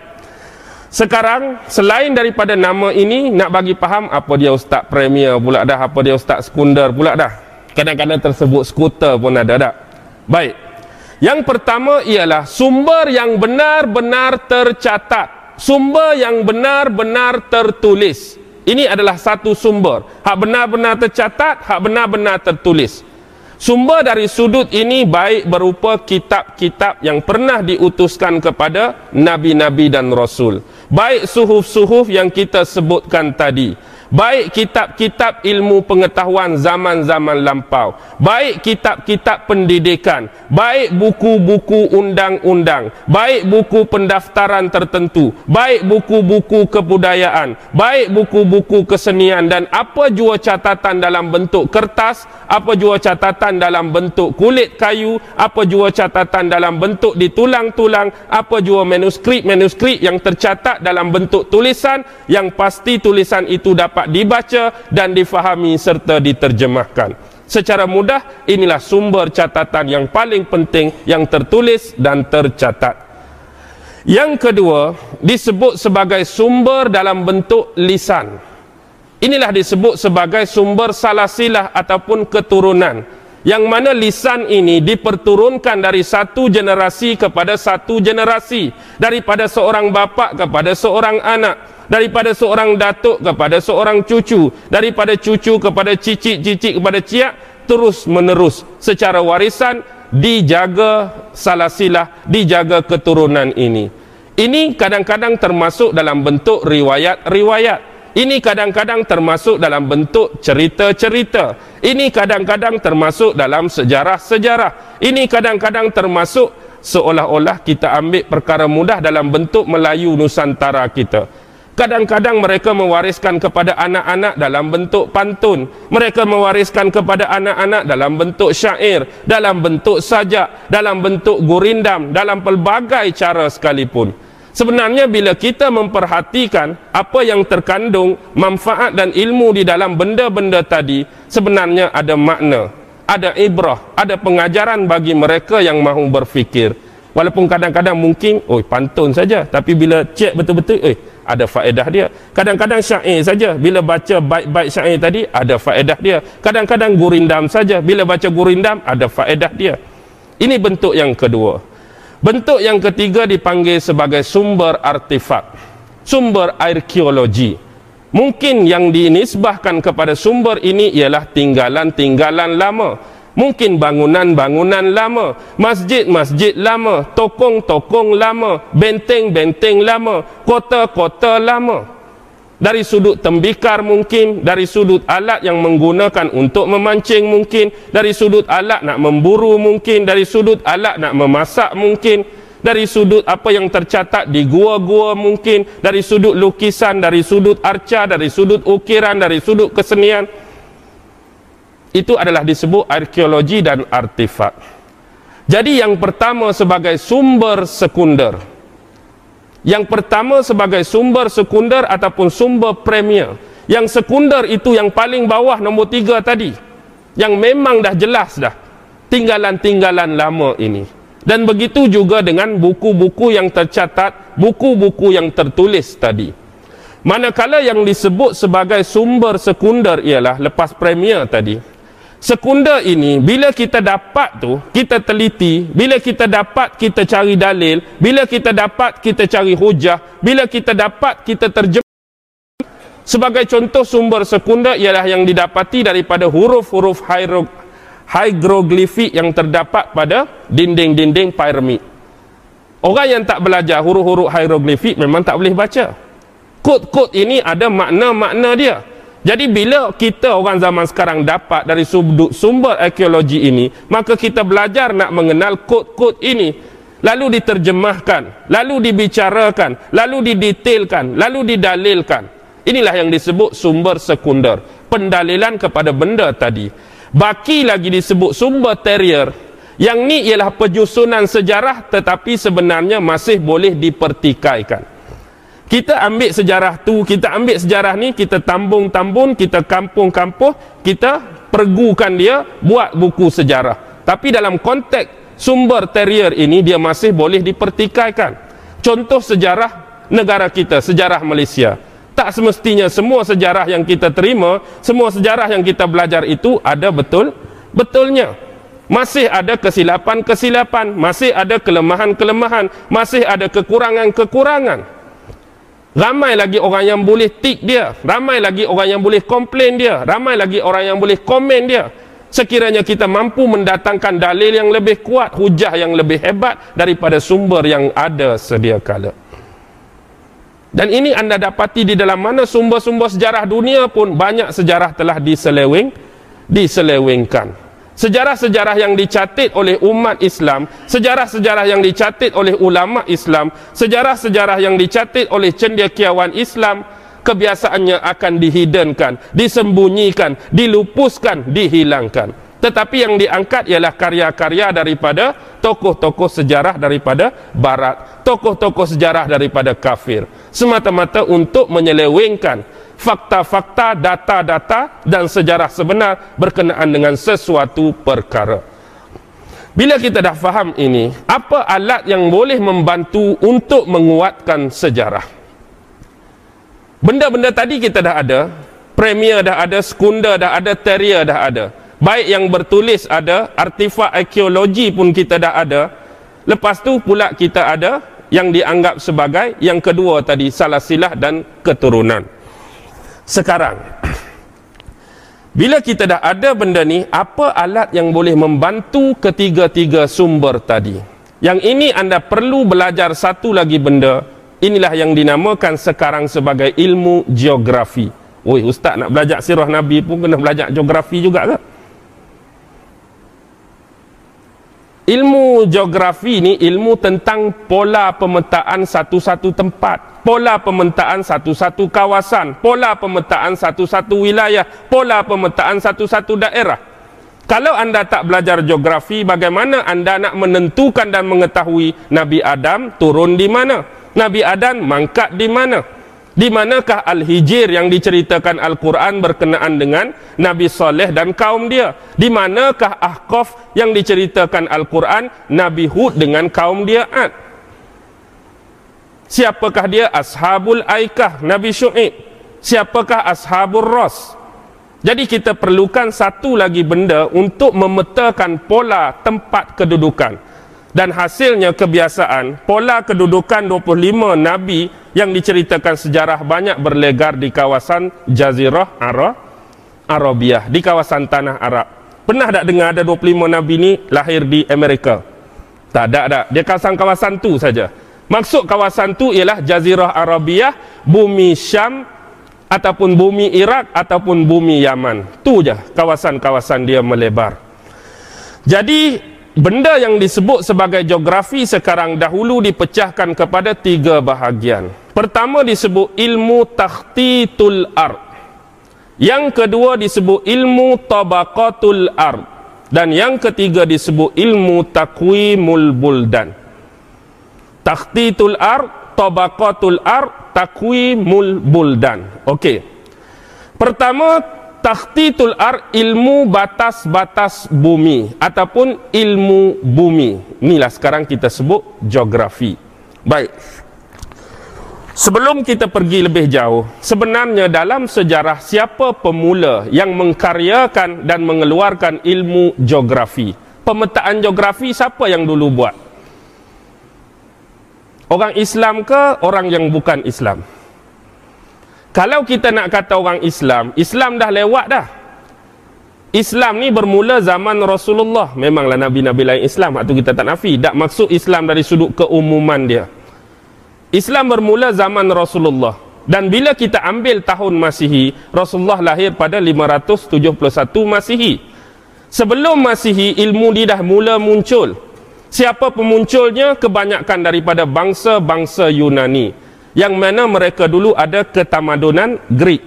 Sekarang, selain daripada nama ini, nak bagi faham apa dia ustaz premier pula dah, apa dia ustaz sekunder pula dah. Kadang-kadang tersebut skuter pun ada tak? Baik. Yang pertama ialah sumber yang benar-benar tercatat sumber yang benar-benar tertulis. Ini adalah satu sumber. Hak benar-benar tercatat, hak benar-benar tertulis. Sumber dari sudut ini baik berupa kitab-kitab yang pernah diutuskan kepada nabi-nabi dan rasul. Baik suhuf-suhuf yang kita sebutkan tadi baik kitab-kitab ilmu pengetahuan zaman-zaman lampau, baik kitab-kitab pendidikan, baik buku-buku undang-undang, baik buku pendaftaran tertentu, baik buku-buku kebudayaan, baik buku-buku kesenian dan apa jua catatan dalam bentuk kertas, apa jua catatan dalam bentuk kulit kayu, apa jua catatan dalam bentuk di tulang-tulang, apa jua manuskrip-manuskrip yang tercatat dalam bentuk tulisan yang pasti tulisan itu dapat dapat dibaca dan difahami serta diterjemahkan. Secara mudah, inilah sumber catatan yang paling penting yang tertulis dan tercatat. Yang kedua, disebut sebagai sumber dalam bentuk lisan. Inilah disebut sebagai sumber salasilah ataupun keturunan. Yang mana lisan ini diperturunkan dari satu generasi kepada satu generasi. Daripada seorang bapa kepada seorang anak. Daripada seorang datuk kepada seorang cucu. Daripada cucu kepada cicit-cicit kepada ciak terus menerus. Secara warisan dijaga salasilah dijaga keturunan ini. Ini kadang-kadang termasuk dalam bentuk riwayat-riwayat ini kadang-kadang termasuk dalam bentuk cerita-cerita ini kadang-kadang termasuk dalam sejarah-sejarah ini kadang-kadang termasuk seolah-olah kita ambil perkara mudah dalam bentuk Melayu Nusantara kita Kadang-kadang mereka mewariskan kepada anak-anak dalam bentuk pantun. Mereka mewariskan kepada anak-anak dalam bentuk syair, dalam bentuk sajak, dalam bentuk gurindam, dalam pelbagai cara sekalipun. Sebenarnya bila kita memperhatikan apa yang terkandung manfaat dan ilmu di dalam benda-benda tadi, sebenarnya ada makna, ada ibrah, ada pengajaran bagi mereka yang mahu berfikir. Walaupun kadang-kadang mungkin, oh pantun saja, tapi bila cek betul-betul, eh ada faedah dia. Kadang-kadang syair saja bila baca baik-baik syair tadi ada faedah dia. Kadang-kadang gurindam saja bila baca gurindam ada faedah dia. Ini bentuk yang kedua. Bentuk yang ketiga dipanggil sebagai sumber artefak. Sumber arkeologi. Mungkin yang dinisbahkan kepada sumber ini ialah tinggalan-tinggalan lama. Mungkin bangunan-bangunan lama, masjid-masjid lama, tokong-tokong lama, benteng-benteng lama, kota-kota lama. Dari sudut tembikar mungkin, dari sudut alat yang menggunakan untuk memancing mungkin, dari sudut alat nak memburu mungkin, dari sudut alat nak memasak mungkin, dari sudut apa yang tercatat di gua-gua mungkin, dari sudut lukisan, dari sudut arca, dari sudut ukiran, dari sudut kesenian itu adalah disebut arkeologi dan artefak. Jadi yang pertama sebagai sumber sekunder. Yang pertama sebagai sumber sekunder ataupun sumber premier. Yang sekunder itu yang paling bawah nombor tiga tadi. Yang memang dah jelas dah. Tinggalan-tinggalan lama ini. Dan begitu juga dengan buku-buku yang tercatat, buku-buku yang tertulis tadi. Manakala yang disebut sebagai sumber sekunder ialah lepas premier tadi, Sekunder ini bila kita dapat tu kita teliti bila kita dapat kita cari dalil bila kita dapat kita cari hujah bila kita dapat kita terjemah. Sebagai contoh sumber sekunder ialah yang didapati daripada huruf-huruf hieroglifik yang terdapat pada dinding-dinding piramid. Orang yang tak belajar huruf-huruf hieroglifik memang tak boleh baca. Kod-kod ini ada makna-makna dia jadi bila kita orang zaman sekarang dapat dari sudut sumber arkeologi ini, maka kita belajar nak mengenal kod-kod ini. Lalu diterjemahkan, lalu dibicarakan, lalu didetailkan, lalu didalilkan. Inilah yang disebut sumber sekunder. Pendalilan kepada benda tadi. Baki lagi disebut sumber terrier. Yang ni ialah penyusunan sejarah tetapi sebenarnya masih boleh dipertikaikan kita ambil sejarah tu kita ambil sejarah ni kita tambung-tambung kita kampung-kampung kita pergukan dia buat buku sejarah. Tapi dalam konteks sumber terrier ini dia masih boleh dipertikaikan. Contoh sejarah negara kita sejarah Malaysia. Tak semestinya semua sejarah yang kita terima semua sejarah yang kita belajar itu ada betul betulnya. Masih ada kesilapan-kesilapan masih ada kelemahan-kelemahan masih ada kekurangan-kekurangan Ramai lagi orang yang boleh tik dia. Ramai lagi orang yang boleh komplain dia. Ramai lagi orang yang boleh komen dia. Sekiranya kita mampu mendatangkan dalil yang lebih kuat, hujah yang lebih hebat daripada sumber yang ada sedia kala. Dan ini anda dapati di dalam mana sumber-sumber sejarah dunia pun banyak sejarah telah diseleweng, diselewengkan. Sejarah-sejarah yang dicatat oleh umat Islam, sejarah-sejarah yang dicatat oleh ulama Islam, sejarah-sejarah yang dicatat oleh cendekiawan Islam, kebiasaannya akan dihiddenkan, disembunyikan, dilupuskan, dihilangkan. Tetapi yang diangkat ialah karya-karya daripada tokoh-tokoh sejarah daripada barat, tokoh-tokoh sejarah daripada kafir, semata-mata untuk menyelewengkan fakta-fakta, data-data dan sejarah sebenar berkenaan dengan sesuatu perkara. Bila kita dah faham ini, apa alat yang boleh membantu untuk menguatkan sejarah? Benda-benda tadi kita dah ada, premier dah ada, sekunda dah ada, terrier dah ada. Baik yang bertulis ada, artifak arkeologi pun kita dah ada. Lepas tu pula kita ada yang dianggap sebagai yang kedua tadi salah silah dan keturunan sekarang. Bila kita dah ada benda ni apa alat yang boleh membantu ketiga-tiga sumber tadi? Yang ini anda perlu belajar satu lagi benda. Inilah yang dinamakan sekarang sebagai ilmu geografi. Oi ustaz nak belajar sirah nabi pun kena belajar geografi juga ke? Ilmu geografi ni ilmu tentang pola pemetaan satu-satu tempat, pola pemetaan satu-satu kawasan, pola pemetaan satu-satu wilayah, pola pemetaan satu-satu daerah. Kalau anda tak belajar geografi, bagaimana anda nak menentukan dan mengetahui Nabi Adam turun di mana? Nabi Adam mangkat di mana? Di manakah Al-Hijir yang diceritakan Al-Quran berkenaan dengan Nabi Saleh dan kaum dia? Di manakah Ahqaf yang diceritakan Al-Quran Nabi Hud dengan kaum dia Ad? Siapakah dia Ashabul Aikah Nabi Syu'ib? Siapakah Ashabul Ras? Jadi kita perlukan satu lagi benda untuk memetakan pola tempat kedudukan dan hasilnya kebiasaan pola kedudukan 25 nabi yang diceritakan sejarah banyak berlegar di kawasan jazirah Arab Arabiah di kawasan tanah Arab Pernah tak dengar ada 25 nabi ni lahir di Amerika? Tak ada, tak. Dia kawasan-kawasan tu saja. Maksud kawasan tu ialah Jazirah Arabiah, bumi Syam ataupun bumi Iraq ataupun bumi Yaman. Tu je kawasan-kawasan dia melebar. Jadi benda yang disebut sebagai geografi sekarang dahulu dipecahkan kepada tiga bahagian. Pertama disebut ilmu takhtitul ard. Yang kedua disebut ilmu tabaqatul ard. Dan yang ketiga disebut ilmu takwimul buldan. Takhtitul ard, tabaqatul ard, takwimul buldan. Okey. Pertama, takhtitul ard ilmu batas-batas bumi ataupun ilmu bumi. Inilah sekarang kita sebut geografi. Baik. Sebelum kita pergi lebih jauh, sebenarnya dalam sejarah siapa pemula yang mengkaryakan dan mengeluarkan ilmu geografi? Pemetaan geografi siapa yang dulu buat? Orang Islam ke orang yang bukan Islam? Kalau kita nak kata orang Islam, Islam dah lewat dah. Islam ni bermula zaman Rasulullah. Memanglah Nabi-Nabi lain Islam. Itu kita tak nafi. Tak maksud Islam dari sudut keumuman dia. Islam bermula zaman Rasulullah dan bila kita ambil tahun Masihi Rasulullah lahir pada 571 Masihi sebelum Masihi ilmu ni dah mula muncul siapa pemunculnya kebanyakan daripada bangsa-bangsa Yunani yang mana mereka dulu ada ketamadunan Greek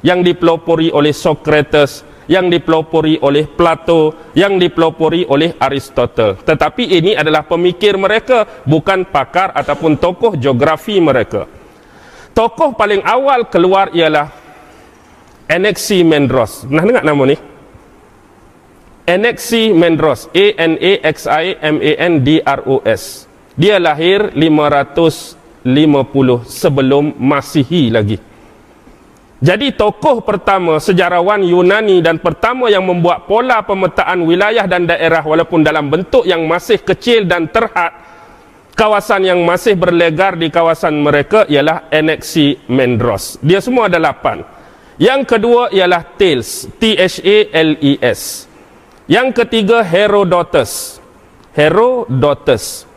yang dipelopori oleh Socrates yang dipelopori oleh Plato, yang dipelopori oleh Aristotle. Tetapi ini adalah pemikir mereka, bukan pakar ataupun tokoh geografi mereka. Tokoh paling awal keluar ialah Anaximandros. Pernah dengar nama ni? Anaximandros. A-N-A-X-I-M-A-N-D-R-O-S. Dia lahir 550 sebelum Masihi lagi. Jadi tokoh pertama sejarawan Yunani dan pertama yang membuat pola pemetaan wilayah dan daerah walaupun dalam bentuk yang masih kecil dan terhad kawasan yang masih berlegar di kawasan mereka ialah Aneksi Mendros. Dia semua ada lapan. Yang kedua ialah Thales, T-H-A-L-E-S. Yang ketiga Herodotus, Herodotus.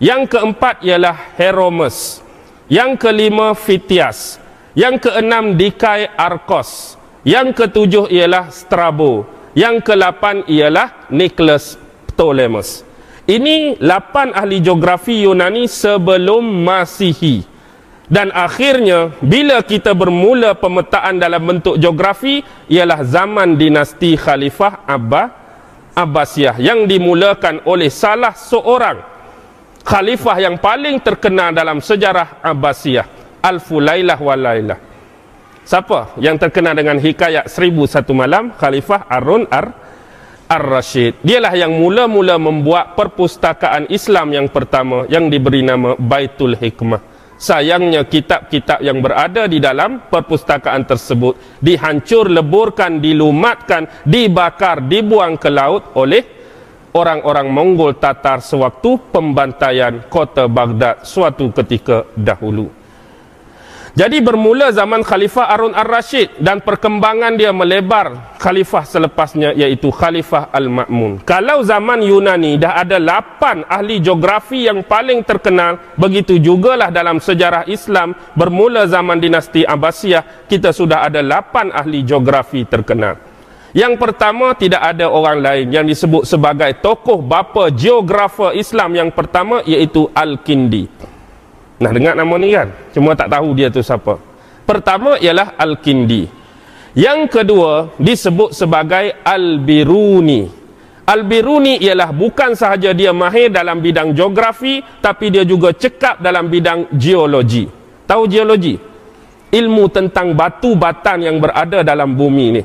Yang keempat ialah Heromes. Yang kelima Fitias. Yang keenam Dikai Arkos. Yang ketujuh ialah Strabo. Yang kelapan ialah Nicholas Ptolemus. Ini lapan ahli geografi Yunani sebelum Masihi. Dan akhirnya bila kita bermula pemetaan dalam bentuk geografi ialah zaman dinasti Khalifah Abba Abbasiyah yang dimulakan oleh salah seorang khalifah yang paling terkenal dalam sejarah Abbasiyah Alfu Lailah wa Lailah. Siapa yang terkenal dengan hikayat Seribu Satu Malam? Khalifah Arun Ar Ar-Rashid. Dialah yang mula-mula membuat perpustakaan Islam yang pertama yang diberi nama Baitul Hikmah. Sayangnya kitab-kitab yang berada di dalam perpustakaan tersebut dihancur leburkan, dilumatkan, dibakar, dibuang ke laut oleh orang-orang Mongol Tatar sewaktu pembantaian kota Baghdad suatu ketika dahulu. Jadi bermula zaman Khalifah Arun Ar-Rashid dan perkembangan dia melebar khalifah selepasnya iaitu Khalifah Al-Ma'mun. Kalau zaman Yunani dah ada lapan ahli geografi yang paling terkenal, begitu jugalah dalam sejarah Islam bermula zaman dinasti Abbasiyah, kita sudah ada lapan ahli geografi terkenal. Yang pertama tidak ada orang lain yang disebut sebagai tokoh bapa geografer Islam yang pertama iaitu Al-Kindi. Nah dengar nama ni kan? Cuma tak tahu dia tu siapa. Pertama ialah Al-Kindi. Yang kedua disebut sebagai Al-Biruni. Al-Biruni ialah bukan sahaja dia mahir dalam bidang geografi tapi dia juga cekap dalam bidang geologi. Tahu geologi? Ilmu tentang batu batan yang berada dalam bumi ni.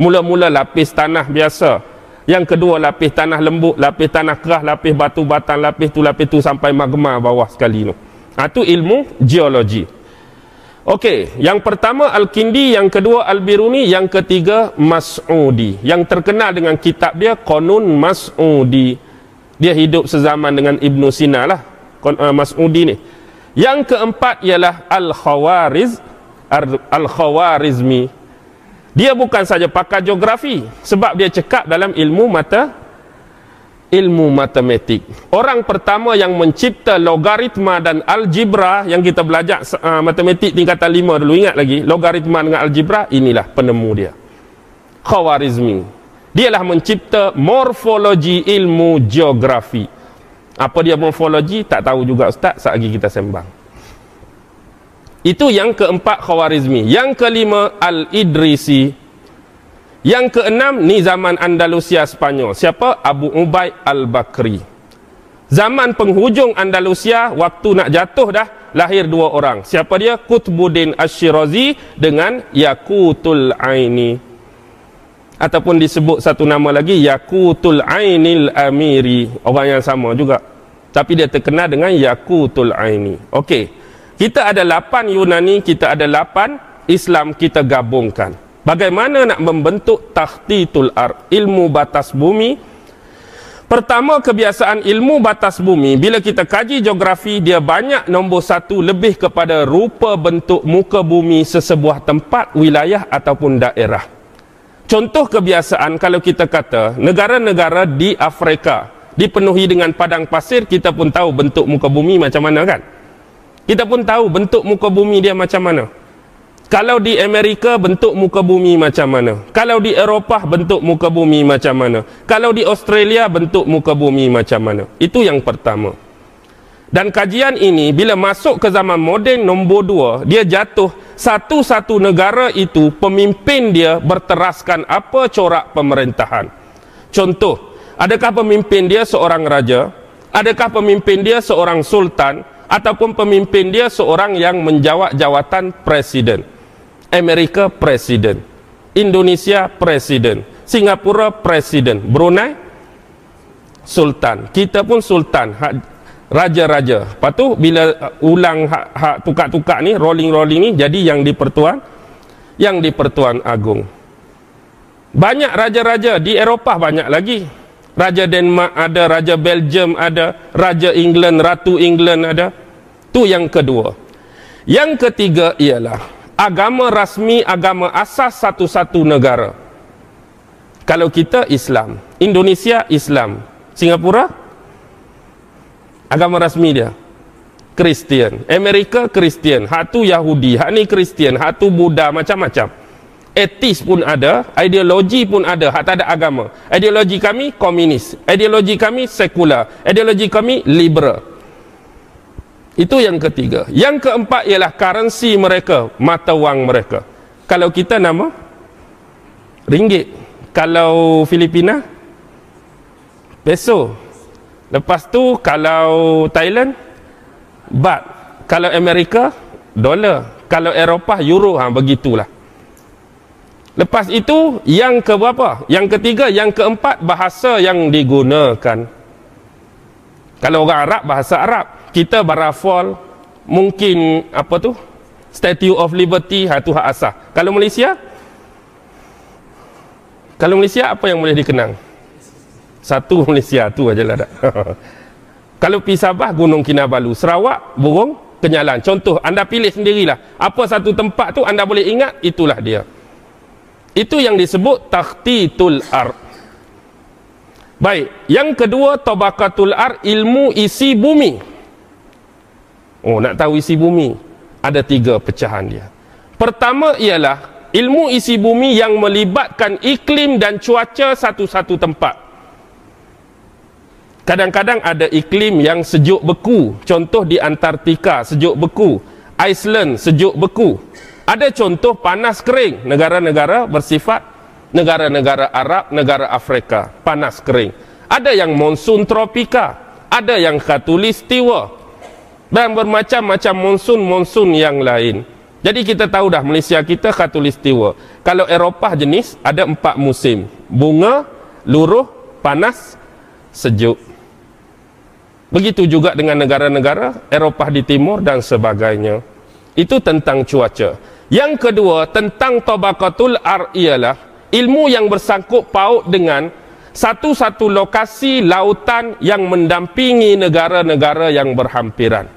Mula-mula lapis tanah biasa. Yang kedua lapis tanah lembut, lapis tanah kerah, lapis batu batan, lapis tu lapis tu sampai magma bawah sekali tu. Itu ilmu geologi. Okey, yang pertama Al-Kindi, yang kedua Al-Biruni, yang ketiga Mas'udi. Yang terkenal dengan kitab dia Qanun Mas'udi. Dia hidup sezaman dengan Ibn Sina lah. Uh, Mas'udi ni. Yang keempat ialah Al-Khawariz Al-Khawarizmi. Dia bukan saja pakar geografi sebab dia cekap dalam ilmu mata ilmu matematik. Orang pertama yang mencipta logaritma dan algebra yang kita belajar uh, matematik tingkatan lima dulu ingat lagi, logaritma dengan algebra inilah penemu dia. Khawarizmi. Dialah mencipta morfologi ilmu geografi. Apa dia morfologi tak tahu juga ustaz, saat lagi kita sembang. Itu yang keempat Khawarizmi. Yang kelima Al-Idrisi. Yang keenam ni zaman Andalusia Spanyol. Siapa? Abu Ubaid Al-Bakri. Zaman penghujung Andalusia, waktu nak jatuh dah, lahir dua orang. Siapa dia? Qutbuddin Ash-Shirazi dengan Yakutul Aini. Ataupun disebut satu nama lagi, Yakutul Ainil Amiri. Orang yang sama juga. Tapi dia terkenal dengan Yakutul Aini. Okey. Kita ada lapan Yunani, kita ada lapan Islam kita gabungkan. Bagaimana nak membentuk takhtitul ar ilmu batas bumi? Pertama kebiasaan ilmu batas bumi bila kita kaji geografi dia banyak nombor satu lebih kepada rupa bentuk muka bumi sesebuah tempat wilayah ataupun daerah. Contoh kebiasaan kalau kita kata negara-negara di Afrika dipenuhi dengan padang pasir kita pun tahu bentuk muka bumi macam mana kan? Kita pun tahu bentuk muka bumi dia macam mana. Kalau di Amerika bentuk muka bumi macam mana? Kalau di Eropah bentuk muka bumi macam mana? Kalau di Australia bentuk muka bumi macam mana? Itu yang pertama. Dan kajian ini bila masuk ke zaman moden nombor dua, dia jatuh satu-satu negara itu pemimpin dia berteraskan apa corak pemerintahan. Contoh, adakah pemimpin dia seorang raja? Adakah pemimpin dia seorang sultan? ataupun pemimpin dia seorang yang menjawab jawatan presiden. Amerika presiden. Indonesia presiden. Singapura presiden. Brunei sultan. Kita pun sultan. Raja-raja. Lepas tu bila uh, ulang hak, hak tukar-tukar ni, rolling-rolling ni jadi yang di pertuan yang di pertuan agung. Banyak raja-raja di Eropah banyak lagi. Raja Denmark ada, Raja Belgium ada, Raja England, Ratu England ada. Tu yang kedua. Yang ketiga ialah agama rasmi, agama asas satu-satu negara. Kalau kita Islam, Indonesia Islam, Singapura agama rasmi dia Kristian, Amerika Kristian, hak tu Yahudi, hak ni Kristian, hak tu Buddha macam-macam etis pun ada, ideologi pun ada, hak tak ada agama. Ideologi kami komunis, ideologi kami sekular, ideologi kami liberal. Itu yang ketiga. Yang keempat ialah currency mereka, mata wang mereka. Kalau kita nama ringgit. Kalau Filipina peso. Lepas tu kalau Thailand baht. Kalau Amerika dolar. Kalau Eropah euro ha begitulah. Lepas itu yang ke berapa? Yang ketiga, yang keempat bahasa yang digunakan. Kalau orang Arab bahasa Arab, kita barafol mungkin apa tu? Statue of Liberty ha tu hak asah. Kalau Malaysia Kalau Malaysia apa yang boleh dikenang? Satu Malaysia tu ajalah dak. Kalau pi Sabah Gunung Kinabalu, Sarawak burung kenyalan. Contoh anda pilih sendirilah. Apa satu tempat tu anda boleh ingat itulah dia. Itu yang disebut takhtitul ar. Baik, yang kedua tabaqatul ar ilmu isi bumi. Oh, nak tahu isi bumi? Ada tiga pecahan dia. Pertama ialah ilmu isi bumi yang melibatkan iklim dan cuaca satu-satu tempat. Kadang-kadang ada iklim yang sejuk beku. Contoh di Antartika, sejuk beku. Iceland, sejuk beku. Ada contoh panas kering negara-negara bersifat negara-negara Arab, negara Afrika, panas kering. Ada yang monsun tropika, ada yang khatulistiwa dan bermacam-macam monsun-monsun yang lain. Jadi kita tahu dah Malaysia kita khatulistiwa. Kalau Eropah jenis ada empat musim. Bunga, luruh, panas, sejuk. Begitu juga dengan negara-negara Eropah di timur dan sebagainya. Itu tentang cuaca. Yang kedua tentang tabaqatul ar ialah ilmu yang bersangkut paut dengan satu-satu lokasi lautan yang mendampingi negara-negara yang berhampiran.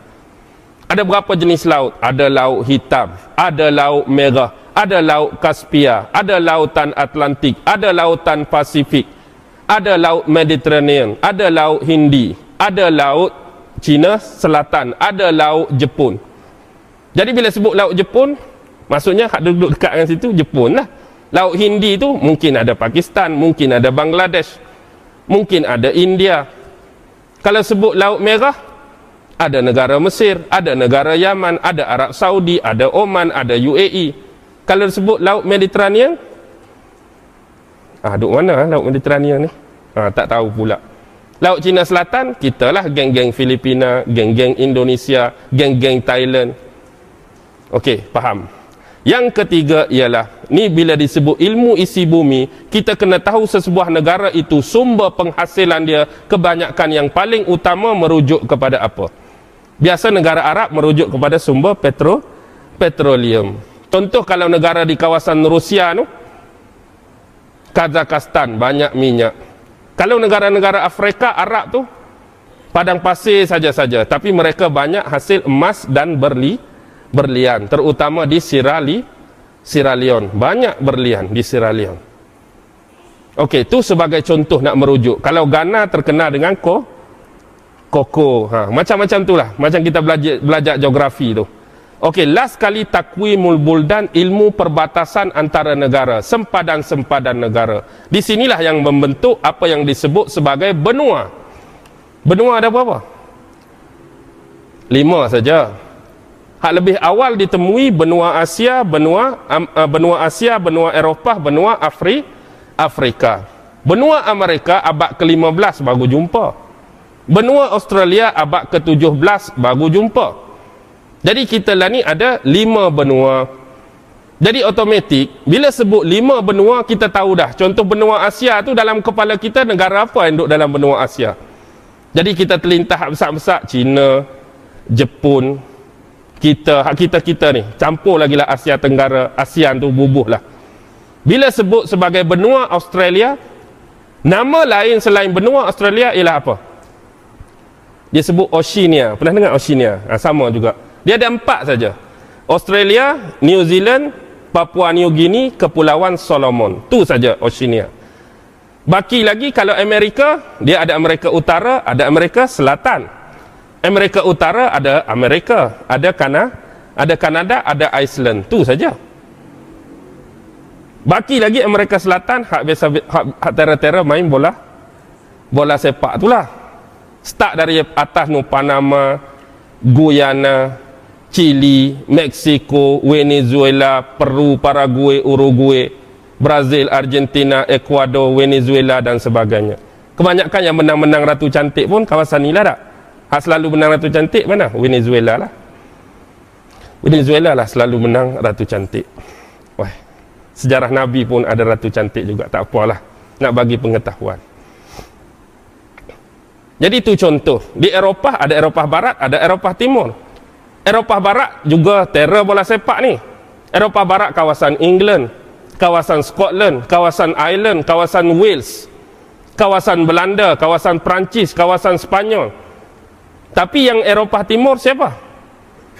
Ada berapa jenis laut? Ada laut hitam, ada laut merah, ada laut Kaspia, ada lautan Atlantik, ada lautan Pasifik, ada laut Mediterranean, ada laut Hindi, ada laut Cina Selatan, ada laut Jepun. Jadi bila sebut laut Jepun, maksudnya hak duduk dekat dengan situ Jepun lah. Laut Hindi tu mungkin ada Pakistan, mungkin ada Bangladesh, mungkin ada India. Kalau sebut laut merah, ada negara Mesir, ada negara Yaman, ada Arab Saudi, ada Oman, ada UAE. Kalau disebut laut Mediterranean ah duk mana laut Mediterranean ni ah tak tahu pula laut Cina Selatan kita lah geng-geng Filipina geng-geng Indonesia geng-geng Thailand okey faham yang ketiga ialah ni bila disebut ilmu isi bumi kita kena tahu sesebuah negara itu sumber penghasilan dia kebanyakan yang paling utama merujuk kepada apa biasa negara Arab merujuk kepada sumber petro petroleum Contoh kalau negara di kawasan Rusia tu Kazakhstan banyak minyak. Kalau negara-negara Afrika Arab tu padang pasir saja-saja tapi mereka banyak hasil emas dan berli berlian terutama di Sierra Sierra Leone banyak berlian di Sierra Leone. Okey, tu sebagai contoh nak merujuk. Kalau Ghana terkenal dengan ko koko, ha, macam-macam tu lah. Macam kita belajar belajar geografi tu. Okey, last kali takwimul buldan ilmu perbatasan antara negara, sempadan-sempadan negara. Di sinilah yang membentuk apa yang disebut sebagai benua. Benua ada berapa? Lima saja. Hak lebih awal ditemui benua Asia, benua uh, benua Asia, benua Eropah, benua Afri, Afrika. Benua Amerika abad ke-15 baru jumpa. Benua Australia abad ke-17 baru jumpa. Jadi kita lah ni ada lima benua. Jadi otomatik bila sebut lima benua kita tahu dah. Contoh benua Asia tu dalam kepala kita negara apa yang duduk dalam benua Asia. Jadi kita terlintah besar-besar China, Jepun, kita hak kita kita ni campur lagi lah Asia Tenggara, ASEAN tu bubuh lah. Bila sebut sebagai benua Australia, nama lain selain benua Australia ialah apa? Dia sebut Oceania. Pernah dengar Oceania? Ha, sama juga. Dia ada empat saja. Australia, New Zealand, Papua New Guinea, Kepulauan Solomon. Tu saja Oceania. Baki lagi kalau Amerika, dia ada Amerika Utara, ada Amerika Selatan. Amerika Utara ada Amerika, ada Kana, ada Kanada, ada Iceland. Tu saja. Baki lagi Amerika Selatan, hak biasa hak, hak tera-tera main bola. Bola sepak itulah. Start dari atas nu Panama, Guyana, Chili, Mexico, Venezuela, Peru, Paraguay, Uruguay, Brazil, Argentina, Ecuador, Venezuela dan sebagainya. Kebanyakan yang menang-menang Ratu Cantik pun kawasan inilah tak? Hak selalu menang Ratu Cantik mana? Venezuela lah. Venezuela lah selalu menang Ratu Cantik. Wah, sejarah Nabi pun ada Ratu Cantik juga. Tak apalah. Nak bagi pengetahuan. Jadi itu contoh. Di Eropah ada Eropah Barat, ada Eropah Timur. Eropah Barat juga terror bola sepak ni. Eropah Barat kawasan England, kawasan Scotland, kawasan Ireland, kawasan Wales, kawasan Belanda, kawasan Perancis, kawasan Spanyol. Tapi yang Eropah Timur siapa?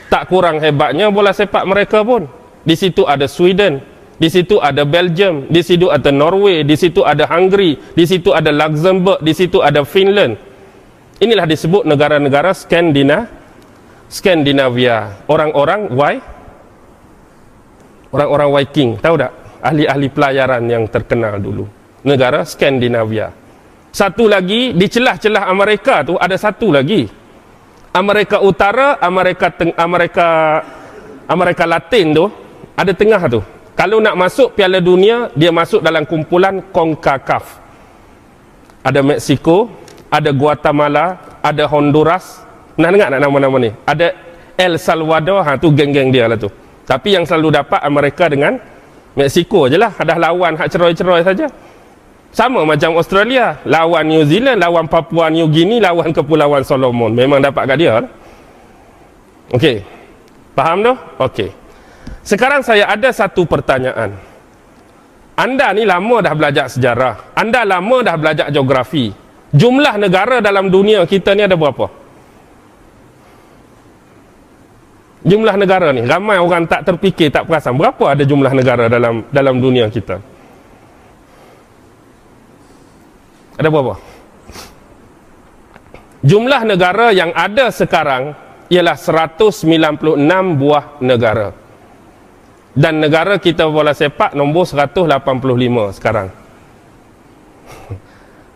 Tak kurang hebatnya bola sepak mereka pun. Di situ ada Sweden, di situ ada Belgium, di situ ada Norway, di situ ada Hungary, di situ ada Luxembourg, di situ ada Finland. Inilah disebut negara-negara Skandinavia Skandinavia orang-orang Y orang-orang Viking tahu tak ahli-ahli pelayaran yang terkenal dulu negara Skandinavia satu lagi di celah-celah Amerika tu ada satu lagi Amerika Utara Amerika Teng Amerika Amerika Latin tu ada tengah tu kalau nak masuk Piala Dunia dia masuk dalam kumpulan CONCACAF ada Mexico ada Guatemala ada Honduras nak dengar nak nama-nama ni? Ada El Salvador, ha tu geng-geng dia lah tu. Tapi yang selalu dapat Amerika dengan Mexico je lah. Ada lawan hak cerai-cerai saja. Sama macam Australia. Lawan New Zealand, lawan Papua New Guinea, lawan Kepulauan Solomon. Memang dapat kat dia lah. Okey. Faham tu? Okey. Sekarang saya ada satu pertanyaan. Anda ni lama dah belajar sejarah. Anda lama dah belajar geografi. Jumlah negara dalam dunia kita ni ada berapa? Jumlah negara ni, ramai orang tak terfikir, tak perasan. Berapa ada jumlah negara dalam dalam dunia kita? Ada berapa? Jumlah negara yang ada sekarang ialah 196 buah negara. Dan negara kita bola sepak nombor 185 sekarang.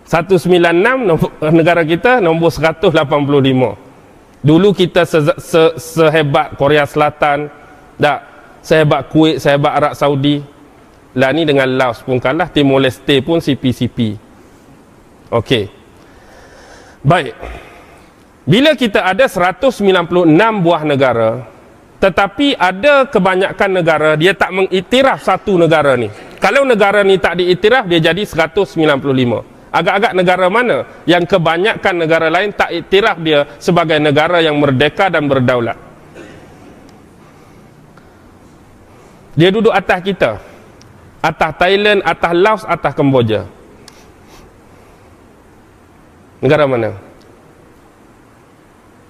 196 negara kita nombor 185. Dulu kita se se sehebat Korea Selatan, tak sehebat Kuwait, sehebat Arab Saudi. Lah ni dengan Laos pun kalah, Timor Leste pun CPCP. Okey. Baik. Bila kita ada 196 buah negara, tetapi ada kebanyakan negara dia tak mengiktiraf satu negara ni. Kalau negara ni tak diiktiraf dia jadi 195 agak-agak negara mana yang kebanyakan negara lain tak iktiraf dia sebagai negara yang merdeka dan berdaulat dia duduk atas kita atas Thailand, atas Laos, atas Kemboja negara mana?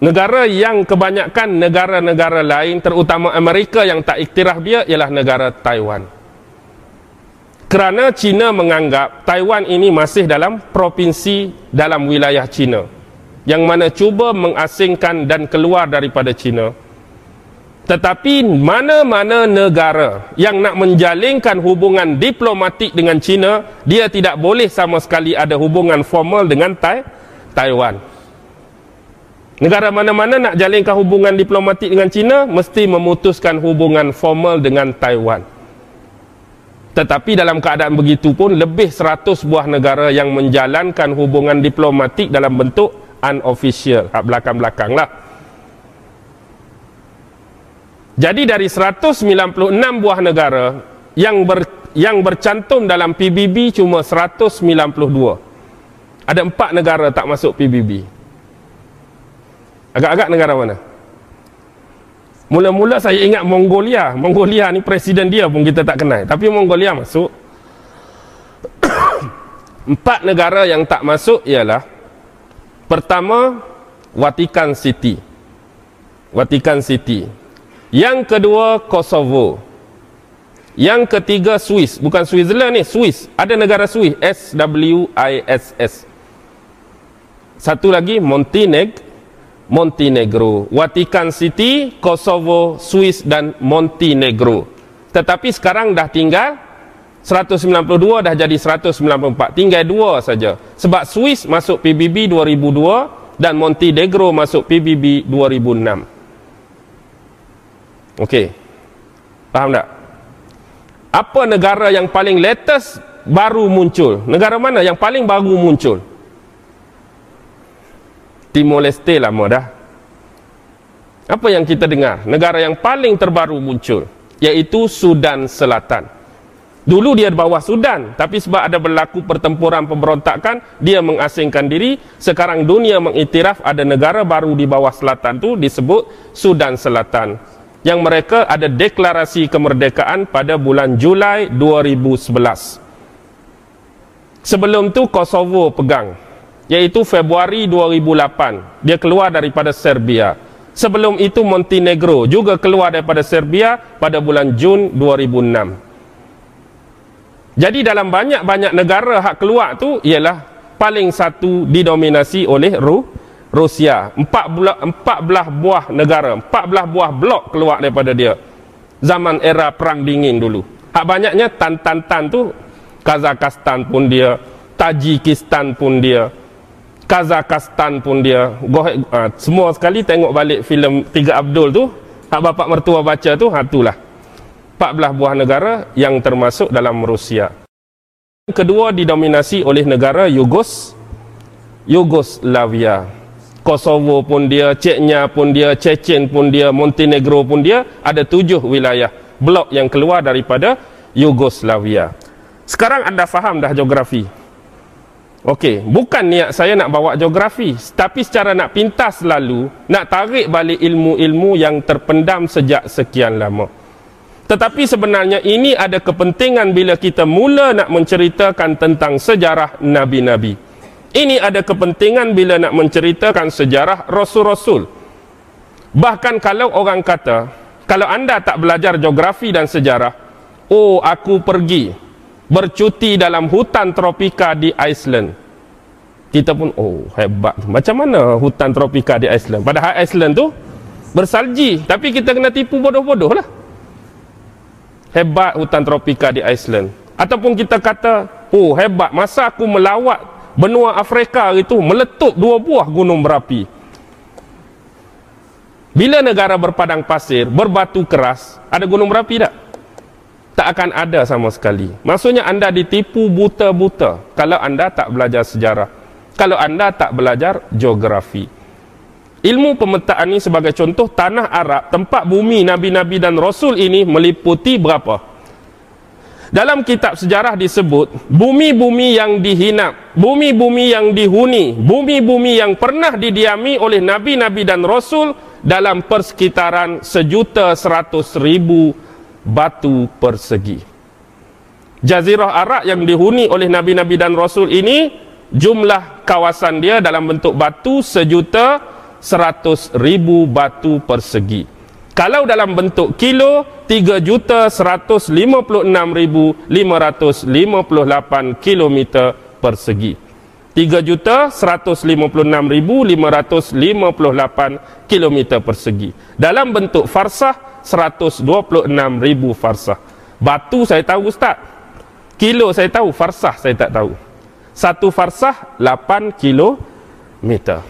negara yang kebanyakan negara-negara lain terutama Amerika yang tak iktiraf dia ialah negara Taiwan kerana China menganggap Taiwan ini masih dalam provinsi dalam wilayah China yang mana cuba mengasingkan dan keluar daripada China tetapi mana-mana negara yang nak menjalinkan hubungan diplomatik dengan China dia tidak boleh sama sekali ada hubungan formal dengan tai Taiwan negara mana-mana nak jalinkan hubungan diplomatik dengan China mesti memutuskan hubungan formal dengan Taiwan tetapi dalam keadaan begitu pun lebih 100 buah negara yang menjalankan hubungan diplomatik dalam bentuk unofficial, belakang-belakang lah. Jadi dari 196 buah negara yang ber, yang bercantum dalam PBB cuma 192. Ada empat negara tak masuk PBB. Agak-agak negara mana? Mula-mula saya ingat Mongolia. Mongolia ni presiden dia pun kita tak kenal. Tapi Mongolia masuk. Empat negara yang tak masuk ialah pertama Vatican City. Vatican City. Yang kedua Kosovo. Yang ketiga Swiss, bukan Switzerland ni, Swiss. Ada negara Swiss, S W I S S. Satu lagi Montenegro Montenegro, Vatican City, Kosovo, Swiss dan Montenegro. Tetapi sekarang dah tinggal 192 dah jadi 194. Tinggal dua saja. Sebab Swiss masuk PBB 2002 dan Montenegro masuk PBB 2006. Okey. Faham tak? Apa negara yang paling latest baru muncul? Negara mana yang paling baru muncul? Timor Leste lama dah. Apa yang kita dengar? Negara yang paling terbaru muncul iaitu Sudan Selatan. Dulu dia di bawah Sudan, tapi sebab ada berlaku pertempuran pemberontakan, dia mengasingkan diri. Sekarang dunia mengiktiraf ada negara baru di bawah selatan tu disebut Sudan Selatan. Yang mereka ada deklarasi kemerdekaan pada bulan Julai 2011. Sebelum tu Kosovo pegang iaitu Februari 2008 dia keluar daripada Serbia. Sebelum itu Montenegro juga keluar daripada Serbia pada bulan Jun 2006 jadi dalam banyak-banyak negara hak keluar tu ialah paling satu didominasi oleh Ru Rusia. Empat belah, empat belah buah negara empat belah buah blok keluar daripada dia. Zaman era perang dingin dulu. Hak banyaknya tan-tan-tan tu Kazakhstan pun dia Tajikistan pun dia Kazakhstan pun dia gohek, uh, semua sekali tengok balik filem Tiga Abdul tu hak bapak mertua baca tu ha itulah. 14 buah negara yang termasuk dalam Rusia. Kedua didominasi oleh negara Yugos Yugoslavia. Kosovo pun dia Chechnya pun dia Chechen pun dia Montenegro pun dia ada tujuh wilayah blok yang keluar daripada Yugoslavia. Sekarang anda faham dah geografi Okey, bukan niat saya nak bawa geografi, tapi secara nak pintas lalu, nak tarik balik ilmu-ilmu yang terpendam sejak sekian lama. Tetapi sebenarnya ini ada kepentingan bila kita mula nak menceritakan tentang sejarah nabi-nabi. Ini ada kepentingan bila nak menceritakan sejarah rasul-rasul. Bahkan kalau orang kata, kalau anda tak belajar geografi dan sejarah, oh aku pergi bercuti dalam hutan tropika di Iceland. Kita pun, oh hebat. Macam mana hutan tropika di Iceland? Padahal Iceland tu bersalji. Tapi kita kena tipu bodoh-bodoh lah. Hebat hutan tropika di Iceland. Ataupun kita kata, oh hebat. Masa aku melawat benua Afrika itu, meletup dua buah gunung berapi. Bila negara berpadang pasir, berbatu keras, ada gunung berapi tak? Tak akan ada sama sekali. Maksudnya anda ditipu buta-buta kalau anda tak belajar sejarah. Kalau anda tak belajar geografi. Ilmu pemetaan ini sebagai contoh tanah Arab, tempat bumi Nabi-Nabi dan Rasul ini meliputi berapa? Dalam kitab sejarah disebut bumi-bumi yang dihinap, bumi-bumi yang dihuni, bumi-bumi yang pernah didiami oleh Nabi-Nabi dan Rasul dalam persekitaran sejuta seratus ribu batu persegi. Jazirah Arab yang dihuni oleh Nabi-Nabi dan Rasul ini jumlah kawasan dia dalam bentuk batu sejuta seratus ribu batu persegi. Kalau dalam bentuk kilo, tiga juta seratus lima puluh enam ribu lima ratus lima puluh lapan kilometer persegi. 3 juta 156,558 km persegi. Dalam bentuk farsah 126,000 farsah. Batu saya tahu ustaz. Kilo saya tahu farsah saya tak tahu. Satu farsah 8 kilometer.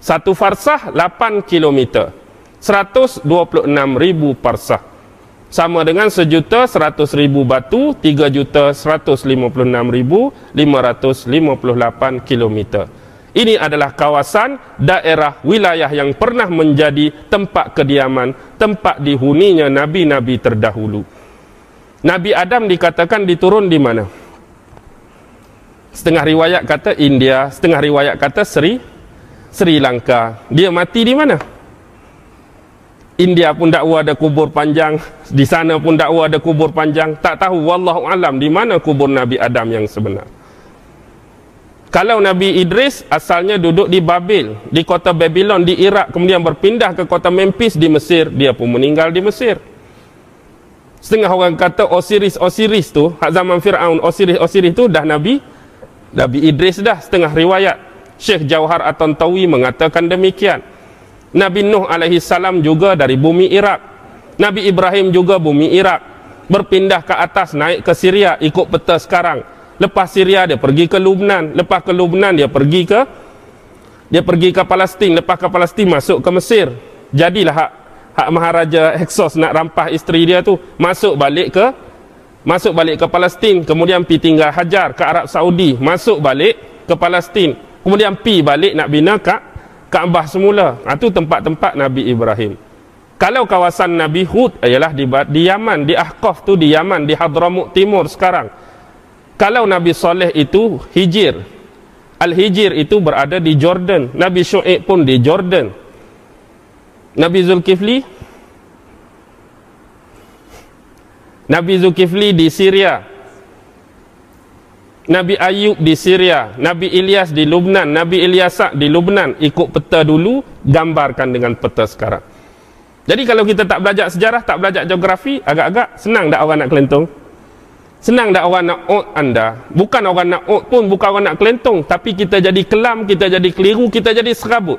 Satu farsah 8 kilometer. 126,000 farsah sama dengan sejuta seratus ribu batu tiga juta seratus lima puluh enam ribu lima ratus lima puluh lapan kilometer. Ini adalah kawasan daerah wilayah yang pernah menjadi tempat kediaman tempat dihuninya nabi-nabi terdahulu. Nabi Adam dikatakan diturun di mana? Setengah riwayat kata India setengah riwayat kata Sri Sri Lanka. Dia mati di mana India pun dakwa ada kubur panjang di sana pun dakwa ada kubur panjang. Tak tahu wallahu alam di mana kubur Nabi Adam yang sebenar. Kalau Nabi Idris asalnya duduk di Babil di kota Babylon di Iraq kemudian berpindah ke kota Memphis di Mesir dia pun meninggal di Mesir. Setengah orang kata Osiris Osiris tu hak zaman Firaun Osiris Osiris tu dah Nabi Nabi Idris dah setengah riwayat. Syekh Jauhar At-Tantawi mengatakan demikian Nabi Nuh alaihi salam juga dari bumi Iraq. Nabi Ibrahim juga bumi Iraq. Berpindah ke atas naik ke Syria ikut peta sekarang. Lepas Syria dia pergi ke Lubnan, lepas ke Lubnan dia pergi ke dia pergi ke Palestin, lepas ke Palestin masuk ke Mesir. Jadilah hak hak Maharaja Hexos nak rampah isteri dia tu masuk balik ke masuk balik ke Palestin, kemudian pi tinggal Hajar ke Arab Saudi, masuk balik ke Palestin. Kemudian pi balik nak bina Kak Kaabah semula. Ha, tempat-tempat Nabi Ibrahim. Kalau kawasan Nabi Hud ialah di, di Yaman, di Ahqaf tu di Yaman, di Hadramut Timur sekarang. Kalau Nabi Saleh itu Hijir. Al-Hijir itu berada di Jordan. Nabi Shu'ib pun di Jordan. Nabi Zulkifli Nabi Zulkifli di Syria. Nabi Ayub di Syria, Nabi Ilyas di Lubnan, Nabi Ilyasak di Lubnan, ikut peta dulu, gambarkan dengan peta sekarang. Jadi kalau kita tak belajar sejarah, tak belajar geografi, agak-agak senang tak orang nak kelentung? Senang tak orang nak out anda? Bukan orang nak out pun, bukan orang nak kelentung, tapi kita jadi kelam, kita jadi keliru, kita jadi serabut.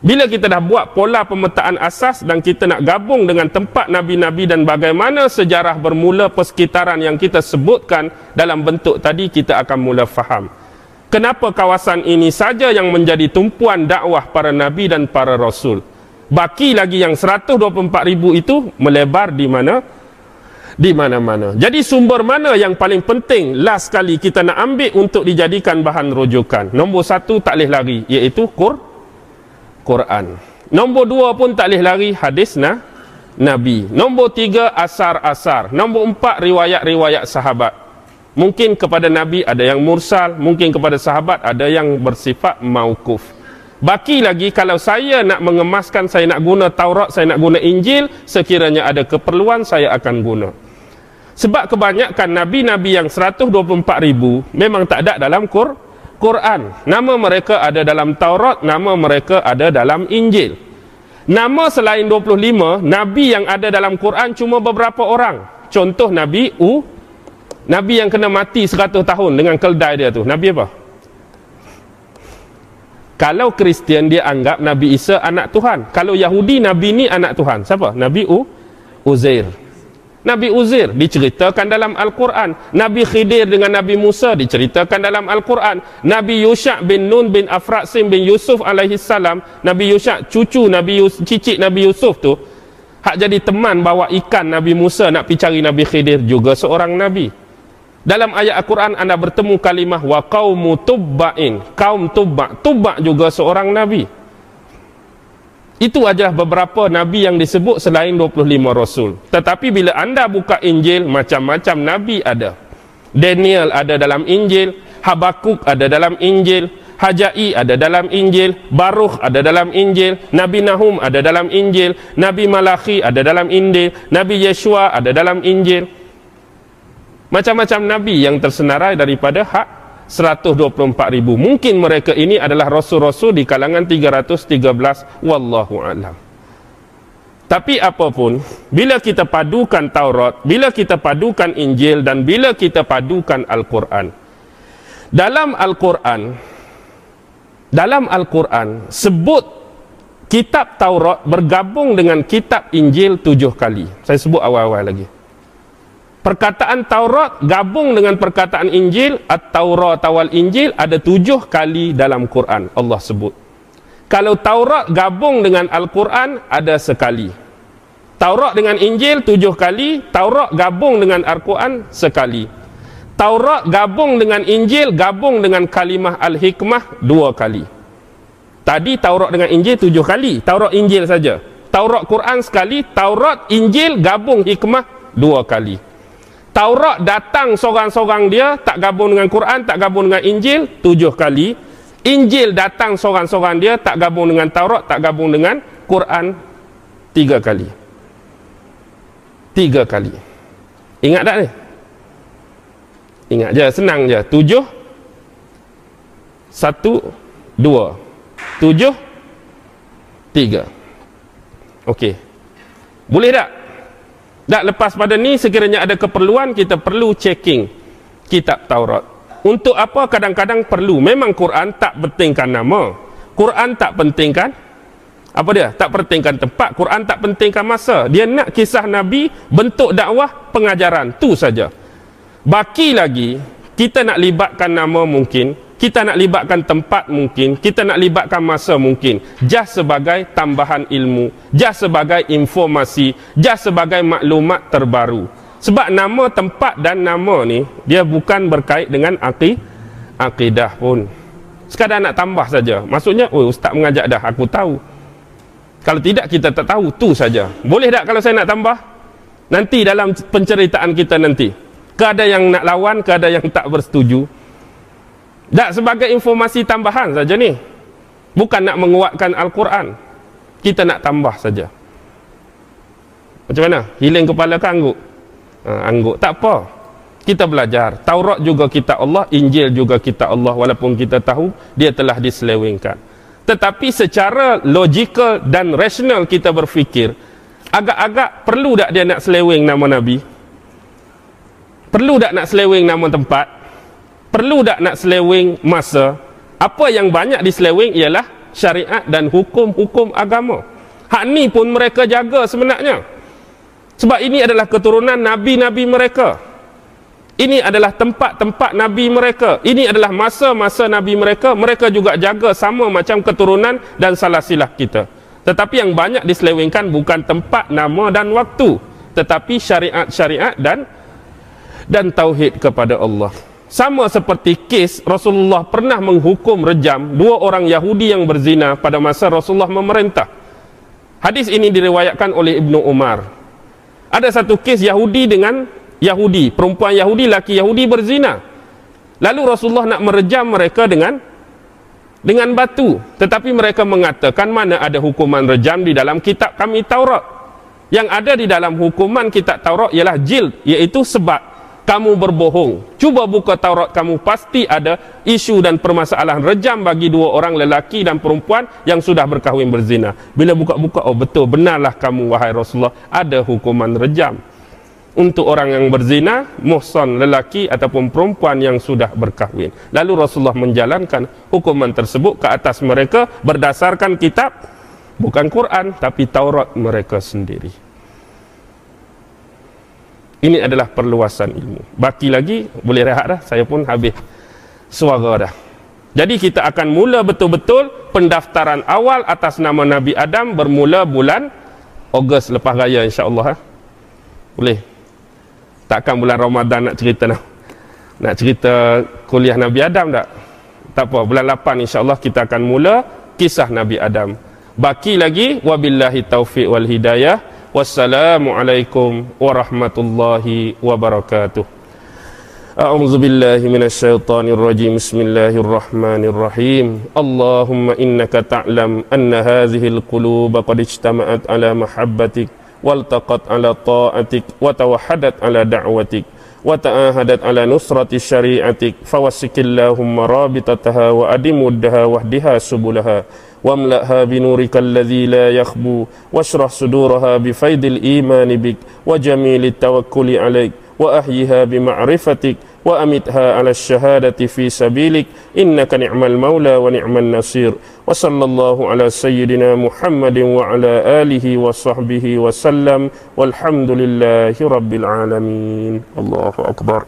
Bila kita dah buat pola pemetaan asas dan kita nak gabung dengan tempat Nabi-Nabi dan bagaimana sejarah bermula persekitaran yang kita sebutkan dalam bentuk tadi, kita akan mula faham. Kenapa kawasan ini saja yang menjadi tumpuan dakwah para Nabi dan para Rasul? Baki lagi yang 124 ribu itu melebar di mana? Di mana-mana. Jadi sumber mana yang paling penting last kali kita nak ambil untuk dijadikan bahan rujukan? Nombor satu tak boleh lari, iaitu Quran. Quran. Nombor dua pun tak boleh lari hadis nah, Nabi. Nombor tiga asar-asar. Nombor empat riwayat-riwayat sahabat. Mungkin kepada Nabi ada yang mursal, mungkin kepada sahabat ada yang bersifat maukuf. Baki lagi kalau saya nak mengemaskan, saya nak guna Taurat, saya nak guna Injil, sekiranya ada keperluan saya akan guna. Sebab kebanyakan Nabi-Nabi yang 124 ribu memang tak ada dalam Quran. Quran. Nama mereka ada dalam Taurat, nama mereka ada dalam Injil. Nama selain 25, Nabi yang ada dalam Quran cuma beberapa orang. Contoh Nabi U, Nabi yang kena mati 100 tahun dengan keldai dia tu. Nabi apa? Kalau Kristian dia anggap Nabi Isa anak Tuhan. Kalau Yahudi Nabi ni anak Tuhan. Siapa? Nabi U Uzair. Nabi Uzair diceritakan dalam Al-Quran. Nabi Khidir dengan Nabi Musa diceritakan dalam Al-Quran. Nabi Yusha bin Nun bin Afraqsim bin Yusuf alaihi salam, Nabi Yusha cucu Nabi Yus, cicit Nabi Yusuf tu hak jadi teman bawa ikan Nabi Musa nak pergi cari Nabi Khidir juga seorang nabi. Dalam ayat Al-Quran anda bertemu kalimah wa qaumu tubba'in. Kaum tubba' tubba' juga seorang nabi. Itu adalah beberapa nabi yang disebut selain 25 rasul. Tetapi bila anda buka Injil, macam-macam nabi ada. Daniel ada dalam Injil, Habakuk ada dalam Injil, Hajai ada dalam Injil, Baruch ada dalam Injil, Nabi Nahum ada dalam Injil, Nabi Malachi ada dalam Injil, Nabi Yeshua ada dalam Injil. Macam-macam Nabi yang tersenarai daripada hak 124 ribu. Mungkin mereka ini adalah Rasul-Rasul di kalangan 313. Wallahu alam. Tapi apapun, bila kita padukan Taurat, bila kita padukan Injil dan bila kita padukan Al-Quran. Dalam Al-Quran, dalam Al-Quran, sebut kitab Taurat bergabung dengan kitab Injil tujuh kali. Saya sebut awal-awal lagi perkataan Taurat gabung dengan perkataan Injil At-Taurat awal Injil ada tujuh kali dalam Quran. Allah sebut. Kalau Taurat gabung dengan Al-Quran ada sekali. Taurat dengan Injil tujuh kali. Taurat gabung dengan Al-Quran sekali. Taurat gabung dengan Injil gabung dengan kalimah Al-Hikmah dua kali. Tadi Taurat dengan Injil tujuh kali. Taurat Injil saja. Taurat Quran sekali. Taurat Injil gabung Hikmah dua kali Taurat datang seorang-seorang dia tak gabung dengan Quran, tak gabung dengan Injil tujuh kali. Injil datang seorang-seorang dia tak gabung dengan Taurat, tak gabung dengan Quran tiga kali. Tiga kali. Ingat tak ni? Ingat je, senang je. Tujuh, satu, dua. Tujuh, tiga. Okey. Boleh tak? Tak lepas pada ni sekiranya ada keperluan kita perlu checking kitab Taurat. Untuk apa kadang-kadang perlu. Memang Quran tak pentingkan nama. Quran tak pentingkan apa dia? Tak pentingkan tempat. Quran tak pentingkan masa. Dia nak kisah Nabi bentuk dakwah pengajaran. Tu saja. Baki lagi kita nak libatkan nama mungkin kita nak libatkan tempat mungkin kita nak libatkan masa mungkin. Just sebagai tambahan ilmu just sebagai informasi just sebagai maklumat terbaru. Sebab nama tempat dan nama ni dia bukan berkait dengan aqi, akidah pun. Sekadar nak tambah saja. Maksudnya oh ustaz mengajak dah aku tahu. Kalau tidak kita tak tahu tu saja. Boleh tak kalau saya nak tambah? Nanti dalam penceritaan kita nanti. Ke ada yang nak lawan ke ada yang tak bersetuju tak sebagai informasi tambahan saja ni. Bukan nak menguatkan Al-Quran. Kita nak tambah saja. Macam mana? Hiling kepala ke angguk? Ha, angguk. Tak apa. Kita belajar. Taurat juga kita Allah. Injil juga kita Allah. Walaupun kita tahu dia telah diselewengkan. Tetapi secara logikal dan rasional kita berfikir. Agak-agak perlu tak dia nak seleweng nama Nabi? Perlu tak nak seleweng nama tempat? Perlu tak nak seleweng masa? Apa yang banyak diseleweng ialah syariat dan hukum-hukum agama. Hak ni pun mereka jaga sebenarnya. Sebab ini adalah keturunan nabi-nabi mereka. Ini adalah tempat-tempat nabi mereka. Ini adalah masa-masa nabi mereka. Mereka juga jaga sama macam keturunan dan salah silah kita. Tetapi yang banyak diselewengkan bukan tempat nama dan waktu tetapi syariat-syariat dan dan tauhid kepada Allah sama seperti kes Rasulullah pernah menghukum rejam dua orang Yahudi yang berzina pada masa Rasulullah memerintah. Hadis ini diriwayatkan oleh Ibnu Umar. Ada satu kes Yahudi dengan Yahudi, perempuan Yahudi, laki Yahudi berzina. Lalu Rasulullah nak merejam mereka dengan dengan batu. Tetapi mereka mengatakan mana ada hukuman rejam di dalam kitab kami Taurat. Yang ada di dalam hukuman kitab Taurat ialah jil, iaitu sebab kamu berbohong. Cuba buka Taurat kamu pasti ada isu dan permasalahan rejam bagi dua orang lelaki dan perempuan yang sudah berkahwin berzina. Bila buka-buka, oh betul, benarlah kamu wahai Rasulullah, ada hukuman rejam. Untuk orang yang berzina, muhsan lelaki ataupun perempuan yang sudah berkahwin. Lalu Rasulullah menjalankan hukuman tersebut ke atas mereka berdasarkan kitab, bukan Quran, tapi Taurat mereka sendiri. Ini adalah perluasan ilmu. Baki lagi, boleh rehat dah. Saya pun habis suara dah. Jadi kita akan mula betul-betul pendaftaran awal atas nama Nabi Adam bermula bulan Ogos lepas raya insya-Allah ha. Boleh. Takkan bulan Ramadan nak cerita nak. Nak cerita kuliah Nabi Adam tak? Tak apa, bulan 8 insya-Allah kita akan mula kisah Nabi Adam. Baki lagi wabillahi taufik wal hidayah. والسلام عليكم ورحمة الله وبركاته أعوذ بالله من الشيطان الرجيم بسم الله الرحمن الرحيم اللهم إنك تعلم أن هذه القلوب قد اجتمعت على محبتك والتقت على طاعتك وتوحدت على دعوتك وتعاهدت على نصرة شريعتك فوسك اللهم رابطتها وأدم ودها واهدها سبلها واملأها بنورك الذي لا يخبو واشرح صدورها بفيض الإيمان بك وجميل التوكل عليك وأحيها بمعرفتك وأمتها على الشهادة في سبيلك. إنك نعم المولى ونعم النصير. وصلى الله على سيدنا محمد وعلى آله وصحبه وسلم. والحمد لله رب العالمين. الله أكبر.